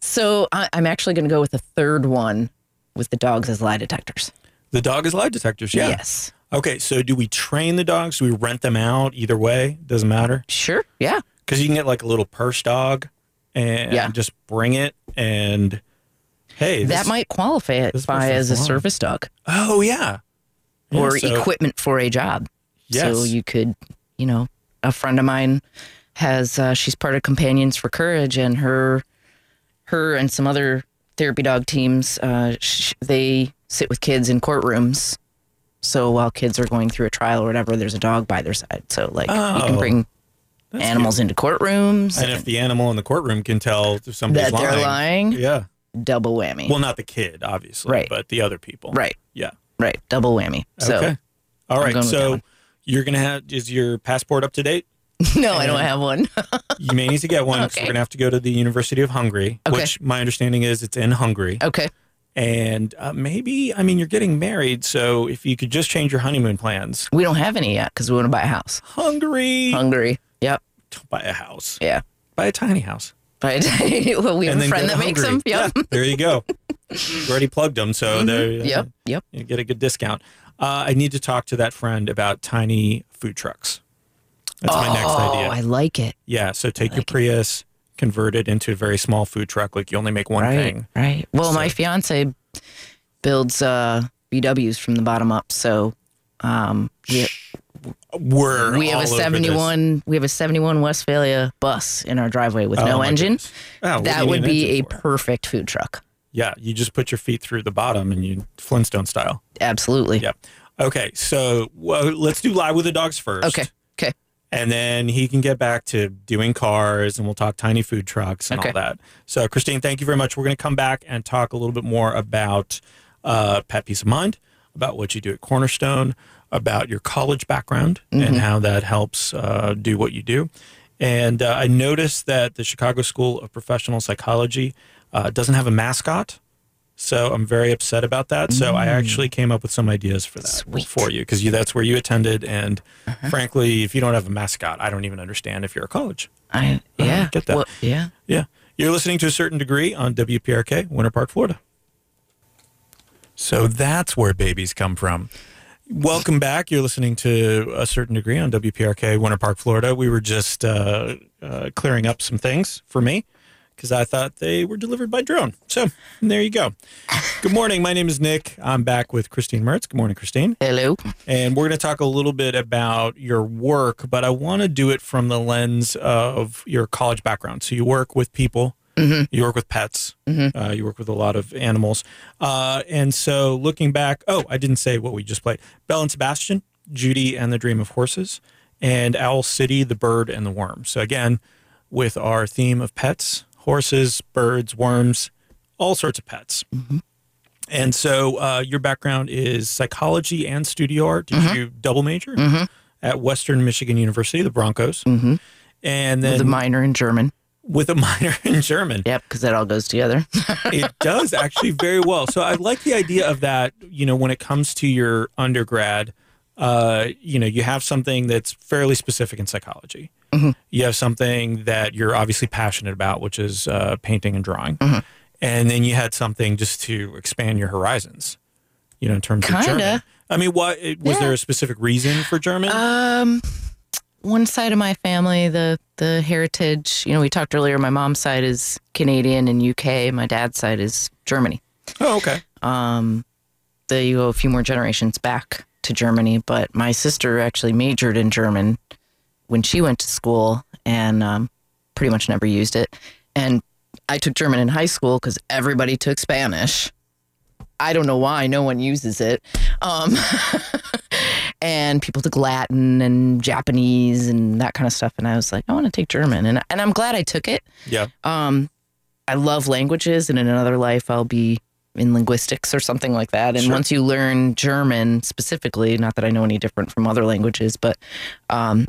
so I, I'm actually going to go with the third one with the dogs as lie detectors. The dog is lie detectors. Yeah. Yes. Okay. So do we train the dogs? Do we rent them out? Either way, doesn't matter. Sure. Yeah. Because you can get like a little purse dog and Yeah. just bring it and hey, that might qualify it by as a service dog Oh yeah. Yeah, or so- equipment for a job. Yes. So you could, you know, a friend of mine has uh, she's part of Companions for Courage, and her, her and some other therapy dog teams, uh, sh- they sit with kids in courtrooms. So while kids are going through a trial or whatever, there's a dog by their side. So like you Oh, can bring That's animals into courtrooms. And if the animal in the courtroom can tell if somebody's that they're lying, yeah. double whammy. Well, not the kid, obviously, Right. but the other people. right, Yeah. right, double whammy. So okay. All going So you're gonna have is your passport up to date? *laughs* no, I don't have one. *laughs* You may need to get one Okay. we're gonna have to go to the University of Hungary, Okay. which my understanding is it's in Hungary. okay. And uh, maybe, I mean, you're getting married, so if you could just change your honeymoon plans, We don't have any yet because we want to buy a house. Hungary, Hungary. Yep. buy a house, Yeah. buy a tiny house, But *laughs* well, we have and a friend that to makes them. Yep. Yeah, there you go. *laughs* you already plugged them, so there. uh, Yep. Yep. you get a good discount. Uh, I need to talk to that friend about tiny food trucks. That's my next idea. oh. I like it. yeah, so take your like it. Prius, convert it into a very small food truck. Like you only make one Right. thing. Right. Well, my fiance builds uh, VWs from the bottom up. So um, we, We're we have a 71 we have a 71 Westfalia bus in our driveway with Oh, no engine. Oh, that would be a for? perfect food truck. Yeah, you just put your feet through the bottom and you Flintstone style. Absolutely. Yep. Okay, so well, let's do live with the dogs first. Okay. Okay. And then he can get back to doing cars and we'll talk tiny food trucks and all that. So, Christine, thank you very much. We're going to come back and talk a little bit more about uh, Pet Peace of Mind, about what you do at Cornerstone, about your college background and how that helps uh, do what you do. And uh, I noticed that the Chicago School of Professional Psychology uh, doesn't have a mascot. So I'm very upset about that. So I actually came up with some ideas for that Sweet. for you because you, that's where you attended. And frankly, if you don't have a mascot, I don't even understand if you're a college. I yeah. get that. Well, yeah. Yeah. You're listening to a certain degree on WPRK, Winter Park, Florida. So that's where babies come from. Welcome back. You're listening to a certain degree on WPRK, Winter Park, Florida. We were just uh, uh, clearing up some things for me because I thought they were delivered by drone. So there you go. Good morning. My name is Nick. I'm back with Christine Mertz. Good morning, Christine. Hello. And we're going to talk a little bit about your work, but I want to do it from the lens of your college background. So you work with people, you work with pets, uh, you work with a lot of animals. Uh, and so looking back, oh, I didn't say what we just played Belle and Sebastian, Judy and the Dream of Horses, and Owl City, the Bird and the Worm. So again, with our theme of pets, horses, birds, worms, all sorts of pets. And so uh, your background is psychology and studio art. Did you double major at Western Michigan University, the Broncos? Mm-hmm. And then The minor in German. with a *laughs* minor in German. Yep, because that all goes together. *laughs* It does actually very well. So I like the idea of that, you know, when it comes to your undergrad, uh, you know, you have something that's fairly specific in psychology. You have something that you're obviously passionate about, which is uh, painting and drawing. And then you had something just to expand your horizons, you know, in terms of German. I mean, what was Yeah. there a specific reason for German? Um, one side of my family, the the heritage. You know, we talked earlier. My mom's side is Canadian and UK. My dad's side is Germany. oh, okay. Um, the you go a few more generations back to Germany, but my sister actually majored in German when she went to school and um, pretty much never used it. And I took German in high school because everybody took Spanish. I don't know why no one uses it. Um, *laughs* and people took Latin and Japanese and that kind of stuff. And I was like, I want to take German. And, and I'm glad I took it. Yeah. Um, I love languages, and in another life, I'll be in linguistics or something like that. And Sure. once you learn German specifically, not that I know any different from other languages, but um,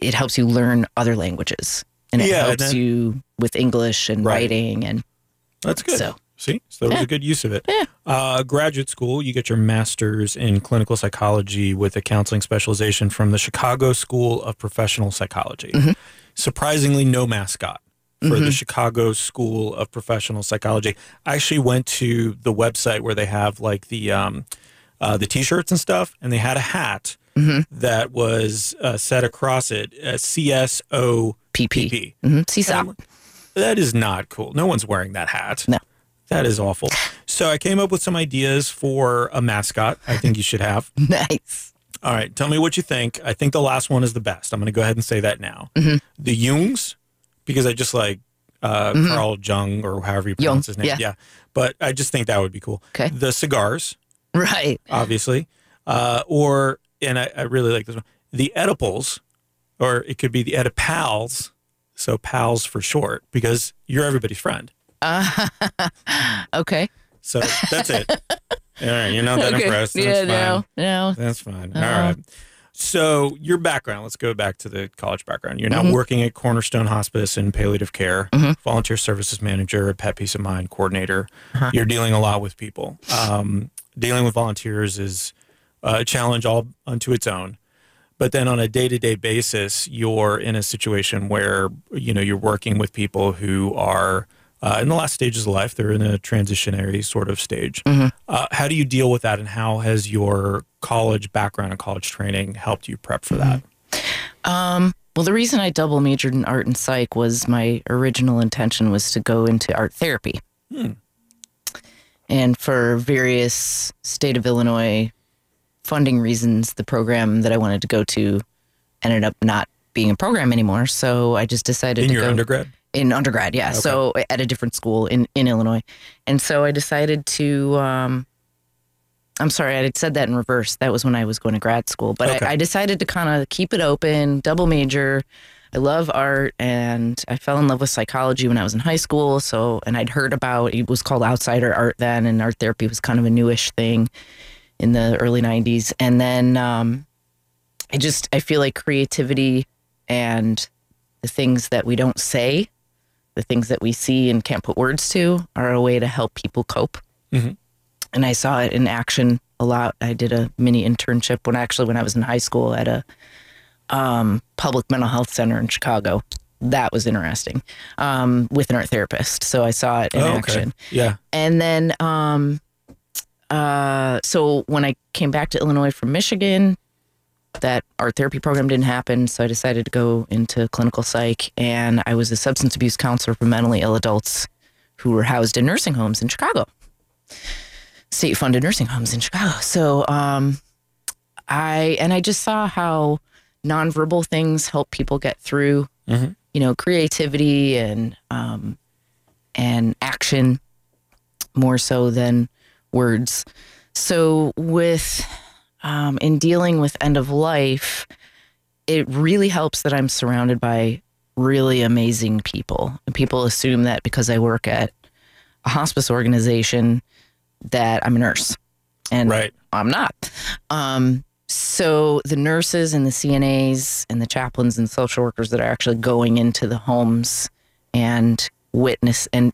it helps you learn other languages, and it Yeah, and helps then- you with English and Right. writing. And That's good. So- See, so that was a good use of it. Yeah. Uh, graduate school, you get your master's in clinical psychology with a counseling specialization from the Chicago School of Professional Psychology. Mm-hmm. Surprisingly, no mascot for the Chicago School of Professional Psychology. I actually went to the website where they have like the um, uh, the t-shirts and stuff, and they had a hat Mm-hmm. that was uh, set across it, uh, CSO PP, hmm seesaw. and That is not cool. No one's wearing that hat. No. That is awful. So I came up with some ideas for a mascot I think you should have. *laughs* nice. All right, tell me what you think. I think the last one is the best. I'm going to go ahead and say that now. Mm-hmm. The Jungs, because I just like uh, Carl Jung or however you pronounce his name. yeah. But I just think that would be cool. Okay. The cigars, Right. obviously. Uh, or, and I, I really like this one, the Oedipals, or it could be the Oedipals. So pals for short, because you're everybody's friend. *laughs* Okay. So that's it. *laughs* All right, you're not that okay. impressed. That's yeah. fine. No. No. That's fine. All Uh-huh. right. So your background. Let's go back to the college background. You're now Mm-hmm. working at Cornerstone Hospice in palliative care, volunteer services manager, pet peace of mind coordinator. Uh-huh. You're dealing a lot with people. Um, dealing with volunteers is a challenge all unto its own. But then on a day-to-day basis, you're in a situation where you know you're working with people who are uh, in the last stages of life. They're in a transitionary sort of stage. Uh, how do you deal with that, and how has your college background and college training helped you prep for that? Um, well, the reason I double majored in art and psych was my original intention was to go into art therapy. And for various state of Illinois funding reasons, the program that I wanted to go to ended up not being a program anymore. So I just decided In to your undergrad? in undergrad. Yeah. So at a different school in, in Illinois. And so I decided to, um, I'm sorry, I had said that in reverse. That was when I was going to grad school, but Okay. I, I decided to kind of keep it open, double major. I love art and I fell in love with psychology when I was in high school. So, and I'd heard about it was called outsider art then, and art therapy was kind of a newish thing in the early 90s. And then um, I just, I feel like creativity and the things that we don't say, the things that we see and can't put words to, are a way to help people cope. Mhm. And I saw it in action a lot. I did a mini internship when actually when I was in high school at a um, public mental health center in Chicago. That was interesting um, with an art therapist. So I saw it in Oh, okay. action. Yeah. And then, um, uh, so when I came back to Illinois from Michigan, that art therapy program didn't happen. So I decided to go into clinical psych, and I was a substance abuse counselor for mentally ill adults who were housed in nursing homes in Chicago, state funded nursing homes in Chicago. So, um, I, and I just saw how nonverbal things help people get through, Mhm. you know, creativity and, um, and action more so than words. So with um, in dealing with end of life, it really helps that I'm surrounded by really amazing people. And people assume that because I work at a hospice organization that I'm a nurse, and Right. I'm not. Um, so the nurses and the CNAs and the chaplains and social workers that are actually going into the homes and witness and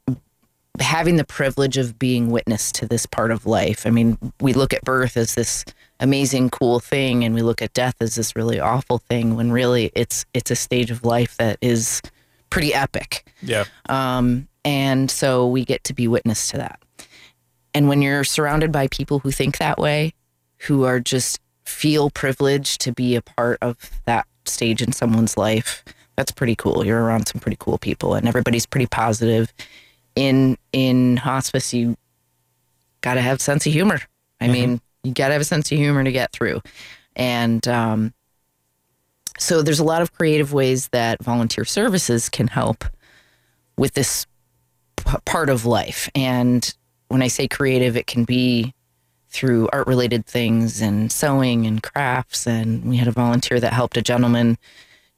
having the privilege of being witness to this part of life. I mean, we look at birth as this amazing cool thing and we look at death as this really awful thing when really it's it's a stage of life that is pretty epic. Yeah. Um, and so we get to be witness to that. And when you're surrounded by people who think that way, who are just feel privileged to be a part of that stage in someone's life, that's pretty cool. You're around some pretty cool people and everybody's pretty positive. In in hospice you gotta have sense of humor. I mean, you gotta have a sense of humor to get through. And um so there's a lot of creative ways that volunteer services can help with this p- part of life. And when I say creative, it can be through art related things and sewing and crafts. And we had a volunteer that helped a gentleman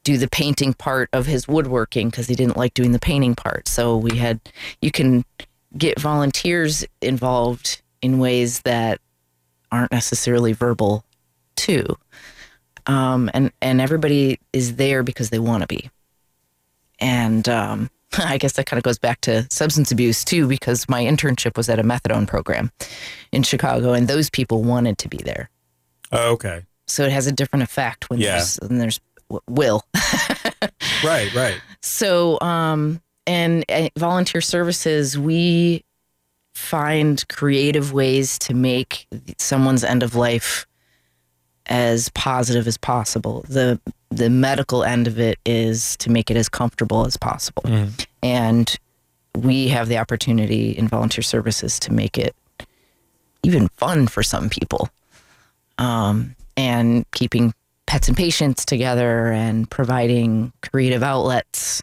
do the painting part of his woodworking because he didn't like doing the painting part. So we had, you can get volunteers involved in ways that aren't necessarily verbal too. Um, and, and everybody is there because they want to be. And um, *laughs* I guess that kind of goes back to substance abuse too, because my internship was at a methadone program in Chicago, and those people wanted to be there. Oh, okay. So it has a different effect when Yeah. there's when there's will. *laughs* Right. Right. So, um, and volunteer services, we find creative ways to make someone's end of life as positive as possible. The the medical end of it is to make it as comfortable as possible. Mhm. And we have the opportunity in volunteer services to make it even fun for some people. Um, and keeping pets and patients together and providing creative outlets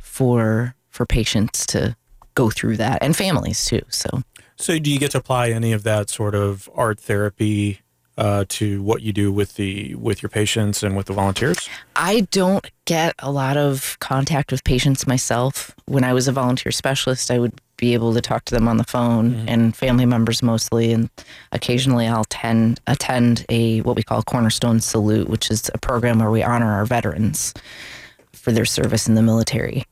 for for patients to go through that and families too. So So, do you get to apply any of that sort of art therapy uh, to what you do with the with your patients and with the volunteers? I don't get a lot of contact with patients myself. When I was a volunteer specialist, I would be able to talk to them on the phone and family members mostly. And occasionally I'll tend, attend a what we call Cornerstone Salute, which is a program where we honor our veterans for their service in the military.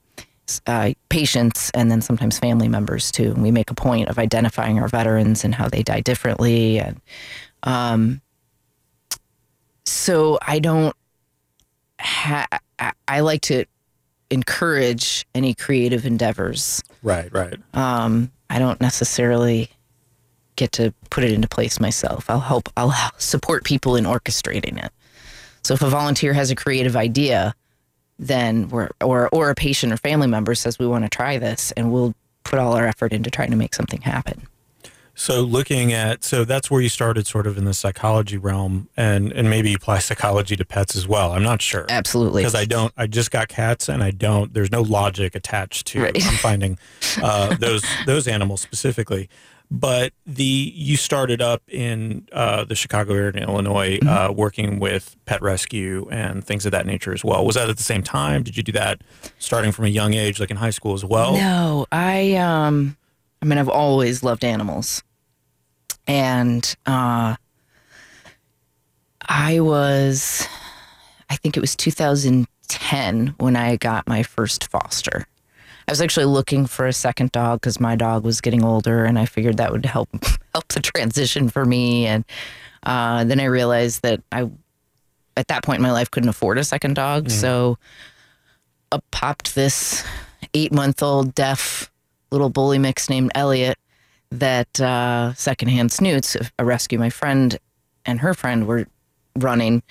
Uh, patients and then sometimes family members too. And we make a point of identifying our veterans and how they die differently. And um, so I don't ha- I- I like to encourage any creative endeavors. Right. Right. Um, I don't necessarily get to put it into place myself. I'll help. I'll *laughs* support people in orchestrating it. So if a volunteer has a creative idea, then we're or or a patient or family member says we want to try this, and we'll put all our effort into trying to make something happen. So looking at so that's where you started sort of in the psychology realm and and maybe you apply *laughs* psychology to pets as well. I'm not sure. Absolutely. Because I don't I just got cats and I don't there's no logic attached to Right. I'm finding uh, *laughs* those those animals specifically. But the you started up in uh, the Chicago area in Illinois, Mm-hmm. uh, working with pet rescue and things of that nature as well. Was that at the same time? Did you do that starting from a young age, like in high school as well? No, I um I mean I've always loved animals. And uh I was I think it was 2010 when I got my first foster. I was actually looking for a second dog cuz my dog was getting older and I figured that would help *laughs* help the transition for me and uh then I realized that I at that point in my life couldn't afford a second dog, so up popped this eight month old deaf little bully mix named Elliot that uh, secondhand snoots, a rescue my friend and her friend were running.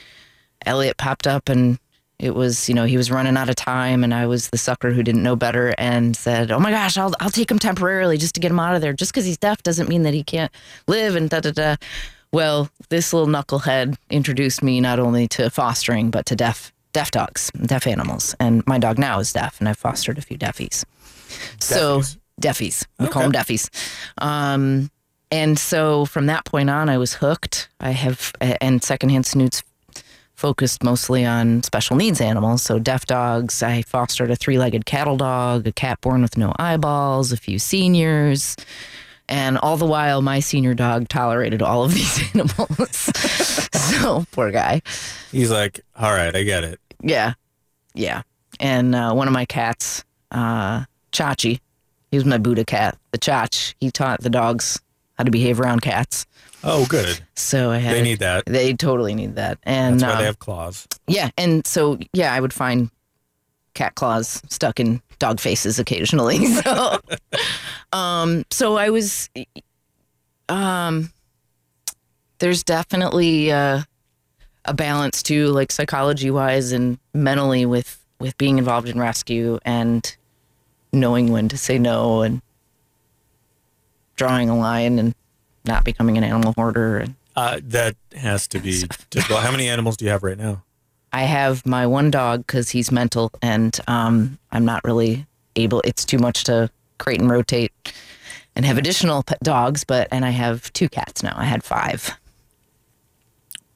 Elliot popped up and it was, you know, he was running out of time and I was the sucker who didn't know better and said, Oh my gosh, I'll, I'll take him temporarily just to get him out of there. Just because he's deaf doesn't mean that he can't live and da da da. Well, this little knucklehead introduced me not only to fostering, but to deaf deaf dogs, deaf animals. And my dog now is deaf and I've fostered a few deafies. So Deafies? deafies. We call them deafies. Um, and so from that point on, I was hooked. I have, and secondhand snoots focused mostly on special needs animals. So deaf dogs. I fostered a three legged cattle dog, a cat born with no eyeballs, a few seniors. And all the while, my senior dog tolerated all of *laughs* these animals. *laughs* so poor guy. He's like, all right, I get it. Yeah. Yeah. And uh, one of my cats, uh, Chachi, he was my Buddha cat. The Chach, he taught the dogs how to behave around cats. Oh, good. So I had. They need that. They totally need that. And That's why uh, they have claws. yeah. And so, yeah, I would find cat claws stuck in dog faces occasionally. *laughs* So, *laughs* um, so I was, um, there's definitely uh, a balance too, like psychology wise and mentally with with being involved in rescue and knowing when to say no and drawing a line and not becoming an animal hoarder. And Uh, that has to be *laughs* difficult. How many animals do you have right now? I have my one dog because he's mental and um, I'm not really able. It's too much to crate and rotate and have additional pet dogs. But and I have two cats now. I had five.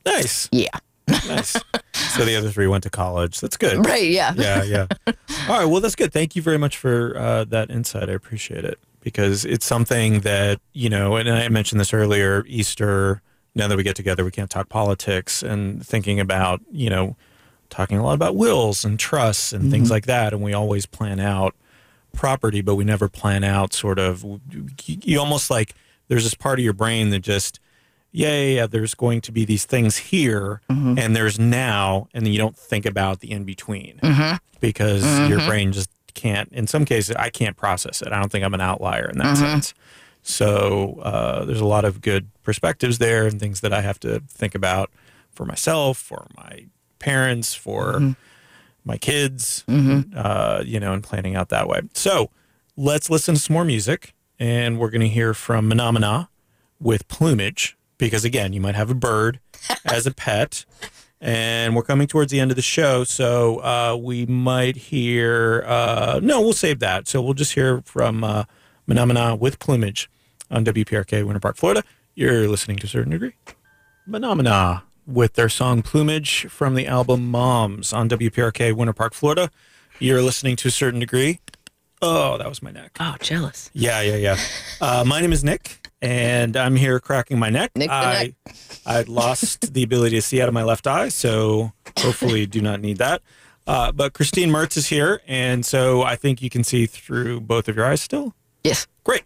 Nice, Yeah. Nice. so the other three went to college. That's good. Right. Yeah. Yeah, yeah. All right. Well, that's good. Thank you very much for uh, that insight. I appreciate it because it's something that you know. And I mentioned this earlier. Easter. Now that we get together, we can't talk politics and thinking about you know talking a lot about wills and trusts and things like that. And we always plan out property, but we never plan out sort of. You almost like there's this part of your brain that just yeah, yeah, yeah, there's going to be these things here mm-hmm. and there's now, and then you don't think about the in between mm-hmm. because your mm-hmm. brain just can't, in some cases, I can't process it. I don't think I'm an outlier in that sense. So uh, there's a lot of good perspectives there and things that I have to think about for myself, for my parents, for my kids, uh, you know, and planning out that way. So let's listen to some more music, and we're going to hear from Menomena with plumage because again, you might have a bird *laughs* as a pet. And we're coming towards the end of the show, so uh, we might hear. Uh, no, we'll save that. So we'll just hear from uh, Menomena with plumage on WPRK, Winter Park, Florida. You're listening to a certain degree. Menomena with their song Plumage from the album Moms on WPRK, Winter Park, Florida. You're listening to a certain degree. Oh, that was my neck. Oh, jealous. Yeah, yeah, yeah. Uh, my name is Nick, and I'm here cracking my neck. I, neck. *laughs* I lost the ability to see out of my left eye, so hopefully do not need that. Uh, but Christine Mertz is here, and so I think you can see through both of your eyes still. Yes. Great.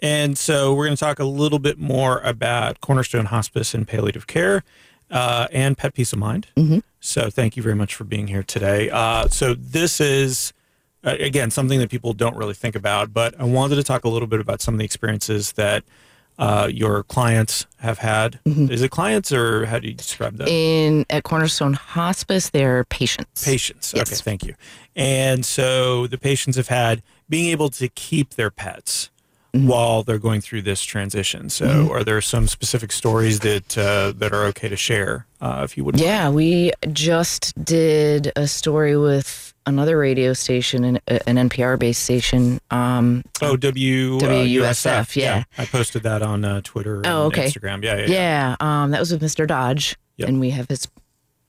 And so we're going to talk a little bit more about Cornerstone Hospice and Palliative Care uh, and Pet Peace of Mind. So thank you very much for being here today. Uh, so this is, uh, again, something that people don't really think about, but I wanted to talk a little bit about some of the experiences that uh, your clients have had. Is it clients or how do you describe that? In at Cornerstone Hospice, they're patients. Patients. Yes. Okay, thank you. And so the patients have had being able to keep their pets while they're going through this transition. So, are there some specific stories that uh, that are okay to share? Uh, if you would, Yeah, we just did a story with another radio station, an, an NPR based station. Um, Oh, W uh, WUSF, yeah. I posted that on uh, Twitter and Oh, okay. Instagram. Yeah, yeah, yeah. yeah, um, that was with Mr. Dodge, Yep. and we have his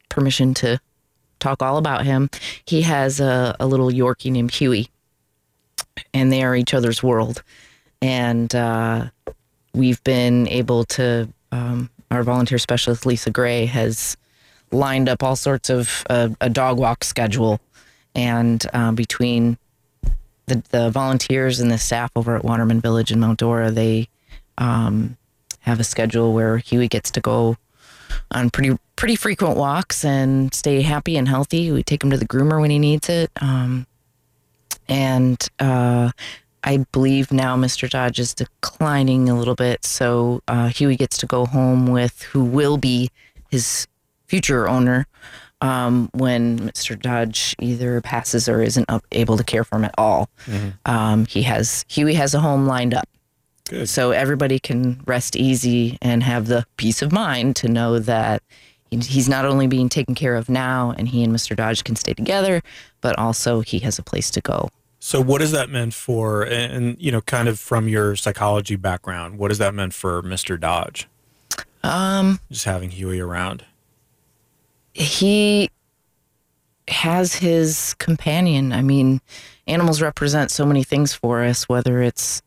permission to talk all about him. He has a, a little Yorkie named Huey, and they are each other's world. And uh, we've been able to, um, our volunteer specialist, Lisa Gray, has lined up all sorts of uh, a dog walk schedule. And uh, between the, the volunteers and the staff over at Waterman Village in Mount Dora, they um, have a schedule where Huey gets to go on pretty pretty frequent walks and stay happy and healthy. We take him to the groomer when he needs it, um, and uh, I believe now Mr. Dodge is declining a little bit, so uh, Huey gets to go home with who will be his future owner. Um, when Mr. Dodge either passes or isn't up, able to care for him at all, um, he has Huey has a home lined up Good. so everybody can rest easy and have the peace of mind to know that he's not only being taken care of now and he and Mr. Dodge can stay together, but also he has a place to go. So, what has that meant for, and, you know, kind of from your psychology background, what has that meant for Mister Dodge? Um, Just having Huey around. He has his companion. I mean, animals represent so many things for us, whether it's,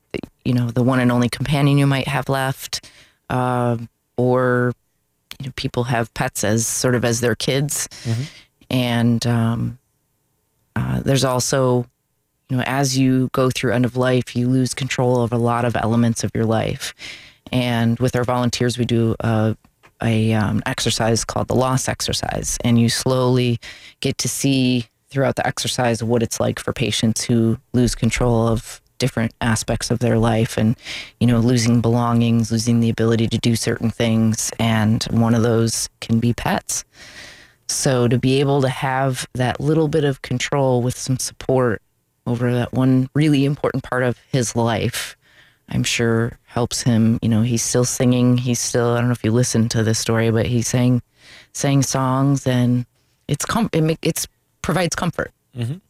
you know, the one and only companion you might have left, uh, or, you know, people have pets as sort of as their kids. And um, uh, there's also, you know, as you go through end of life, you lose control of a lot of elements of your life. And with our volunteers, we do a, a um, exercise called the loss exercise, and you slowly get to see throughout the exercise what it's like for patients who lose control of different aspects of their life and you know losing belongings losing the ability to do certain things and one of those can be pets. So to be able to have that little bit of control with some support over that one really important part of his life, I'm sure helps him. You know, he's still singing. He's still, I don't know if you listened to this story, but he sang, sang songs and it's, com- it make, it's provides comfort. Mhm.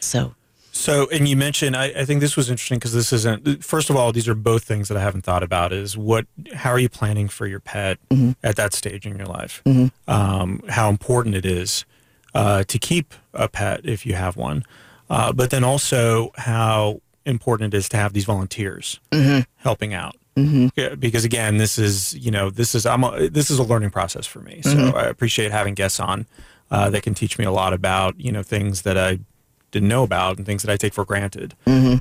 So, So, and you mentioned, I, I think this was interesting because this isn't. First of all, these are both things that I haven't thought about. Is what? How are you planning for your pet at that stage in your life? Um, how important it is uh, to keep a pet if you have one, uh, but then also how important it is to have these volunteers helping out. Yeah, because again, this is you know this is I'm a, this is a learning process for me. So I appreciate having guests on uh, that can teach me a lot about you know things that I didn't know about and things that I take for granted.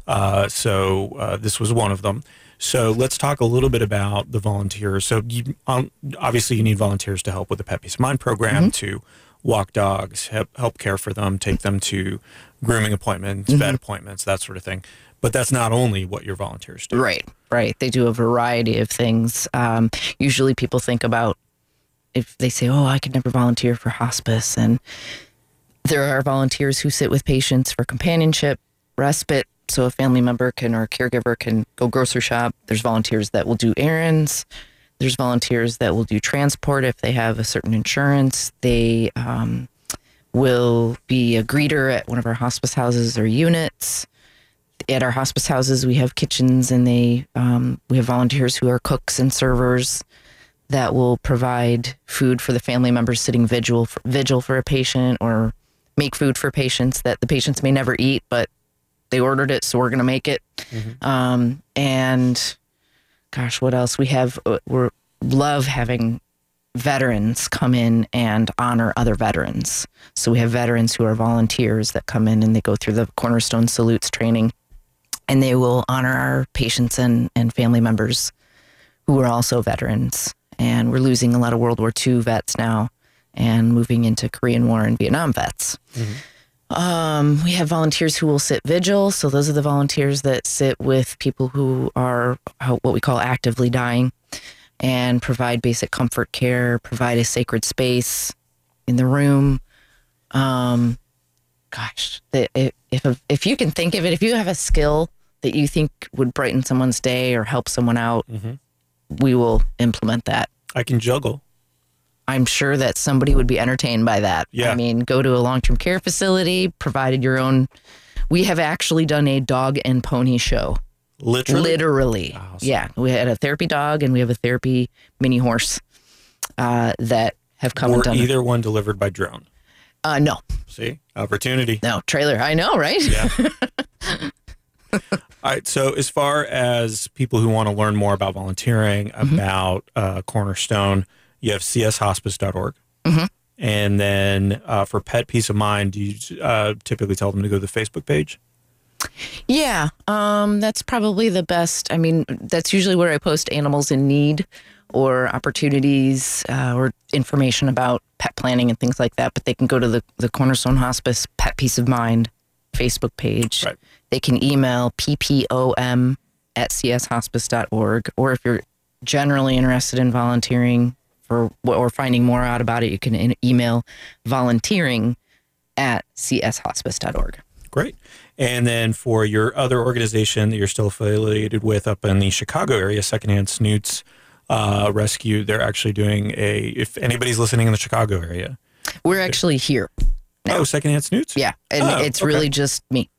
Uh, so uh, this was one of them. So let's talk a little bit about the volunteers. So you, um, obviously you need volunteers to help with the Pet Peace of Mind program to walk dogs, help, help care for them, take them to grooming appointments, vet appointments, that sort of thing. But that's not only what your volunteers do. right, right. They do a variety of things. Um, usually people think about if they say, oh, I could never volunteer for hospice. And there are volunteers who sit with patients for companionship, respite, so a family member can or a caregiver can go grocery shop. There's volunteers that will do errands. There's volunteers that will do transport if they have a certain insurance. They um, will be a greeter at one of our hospice houses or units. At our hospice houses, we have kitchens, and they um, we have volunteers who are cooks and servers that will provide food for the family members sitting vigil for, vigil for a patient or make food for patients that the patients may never eat, but they ordered it, so we're going to make it. Um, and gosh, what else? We have, uh, we love having veterans come in and honor other veterans. So we have veterans who are volunteers that come in and they go through the Cornerstone Salutes training and they will honor our patients and, and family members who are also veterans. And we're losing a lot of World War II vets now and moving into Korean War and Vietnam vets. Um, we have volunteers who will sit vigil. So those are the volunteers that sit with people who are what we call actively dying and provide basic comfort care, provide a sacred space in the room. Um, gosh, the, if if if you can think of it, if you have a skill that you think would brighten someone's day or help someone out, Mm-hmm. we will implement that. I can juggle. I'm sure that somebody would be entertained by that. Yeah. I mean, go to a long term care facility, provided your own. We have actually done a dog and pony show. Literally. Literally. Awesome. Yeah. We had a therapy dog and we have a therapy mini horse uh, that have come or and done. either one delivered by drone. Uh, no, See, opportunity. no, trailer. I know, right? Yeah. *laughs* All right. So, as far as people who want to learn more about volunteering, Mm-hmm. about uh, Cornerstone, you have cshospice.org. Mhm. And then uh, for Pet Peace of Mind, do you uh, typically tell them to go to the Facebook page? Yeah, um, that's probably the best. I mean, that's usually where I post animals in need or opportunities uh, or information about pet planning and things like that. But they can go to the, the Cornerstone Hospice Pet Peace of Mind Facebook page. Right. They can email ppom at cshospice.org. Or if you're generally interested in volunteering for or finding more out about it, you can email volunteering at cshospice.org. Great. And then for your other organization that you're still affiliated with up in the Chicago area, Secondhand Snoots uh, Rescue, they're actually doing a, if anybody's listening in the Chicago area. We're actually here. Oh, Secondhand Snoots? Yeah, and Oh, it's okay. really just me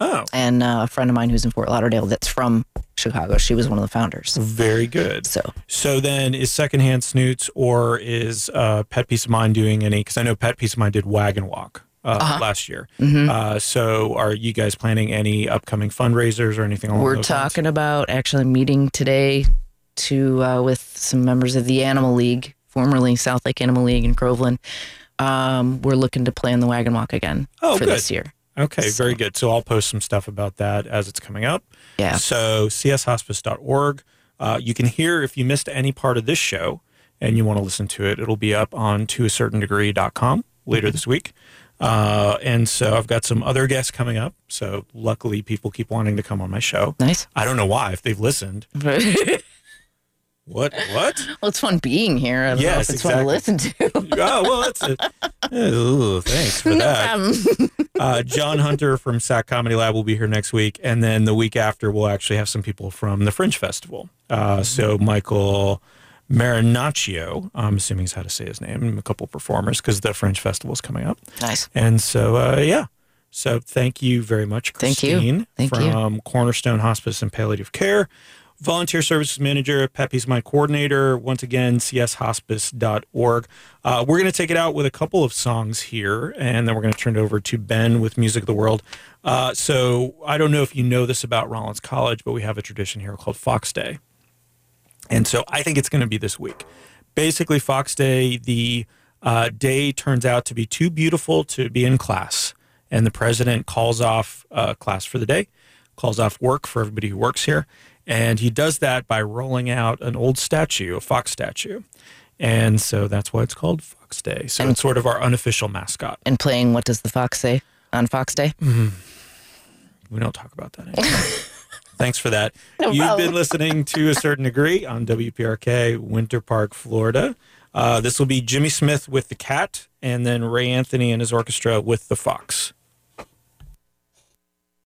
Oh, and uh, a friend of mine who's in Fort Lauderdale that's from Chicago. She was one of the founders. very good. So So then is Secondhand Snoots or is uh, Pet Peace of Mind doing any, because I know Pet Peace of Mind did Wagon Walk. Uh, Uh-huh. last year. mhm. Uh, so are you guys planning any upcoming fundraisers or anything along we're those lines? talking about actually meeting today to uh, with some members of the Animal League, formerly South Lake Animal League in Groveland. Um, we're looking to plan the wagon walk again Oh, for good. this year. Okay, So- very good. So I'll post some stuff about that as it's coming up. Yeah. So cshospice.org. Uh, you can hear if you missed any part of this show and you want to listen to it, it'll be up on to toacertaindegree.com later Mm-hmm. this week. Uh, and so I've got some other guests coming up. So luckily, people keep wanting to come on my show. Nice. I don't know why, if they've listened. *laughs* well, What? *laughs* Well, it's fun being here. I don't know Yes, if it's fun to listen to. *laughs* oh, well, that's it. Ooh, thanks for *laughs* No that. Uh, John Hunter from SAK Comedy Lab will be here next week, and then the week after we'll actually have some people from the Fringe Festival. Uh, so Michael Marinaccio, I'm assuming is how to say his name, and a couple of performers because the Fringe Festival is coming up, nice. and so uh, yeah. So thank you very much, Thank you. Christine, Thank you. from Cornerstone Hospice and Palliative Care. Volunteer Services Manager, Pet my Coordinator, once again, cshospice.org. Uh, we're going to take it out with a couple of songs here, and then we're going to turn it over to Ben with Music of the World. Uh, so I don't know if you know this about Rollins College, but we have a tradition here called Fox Day. And so I think it's going to be this week. Basically, Fox Day, the uh, day turns out to be too beautiful to be in class. And the president calls off uh, class for the day, calls off work for everybody who works here. And he does that by rolling out an old statue, a fox statue. And so that's why it's called Fox Day. So it's sort of our unofficial mascot. And playing What Does the Fox Say on Fox Day? Mm-hmm. We don't talk about that anymore. *laughs* Thanks for that. No You've problem. been listening to a certain degree on WPRK, Winter Park, Florida. Uh, this will be Jimmy Smith with the cat, and then Ray Anthony and his orchestra with the fox.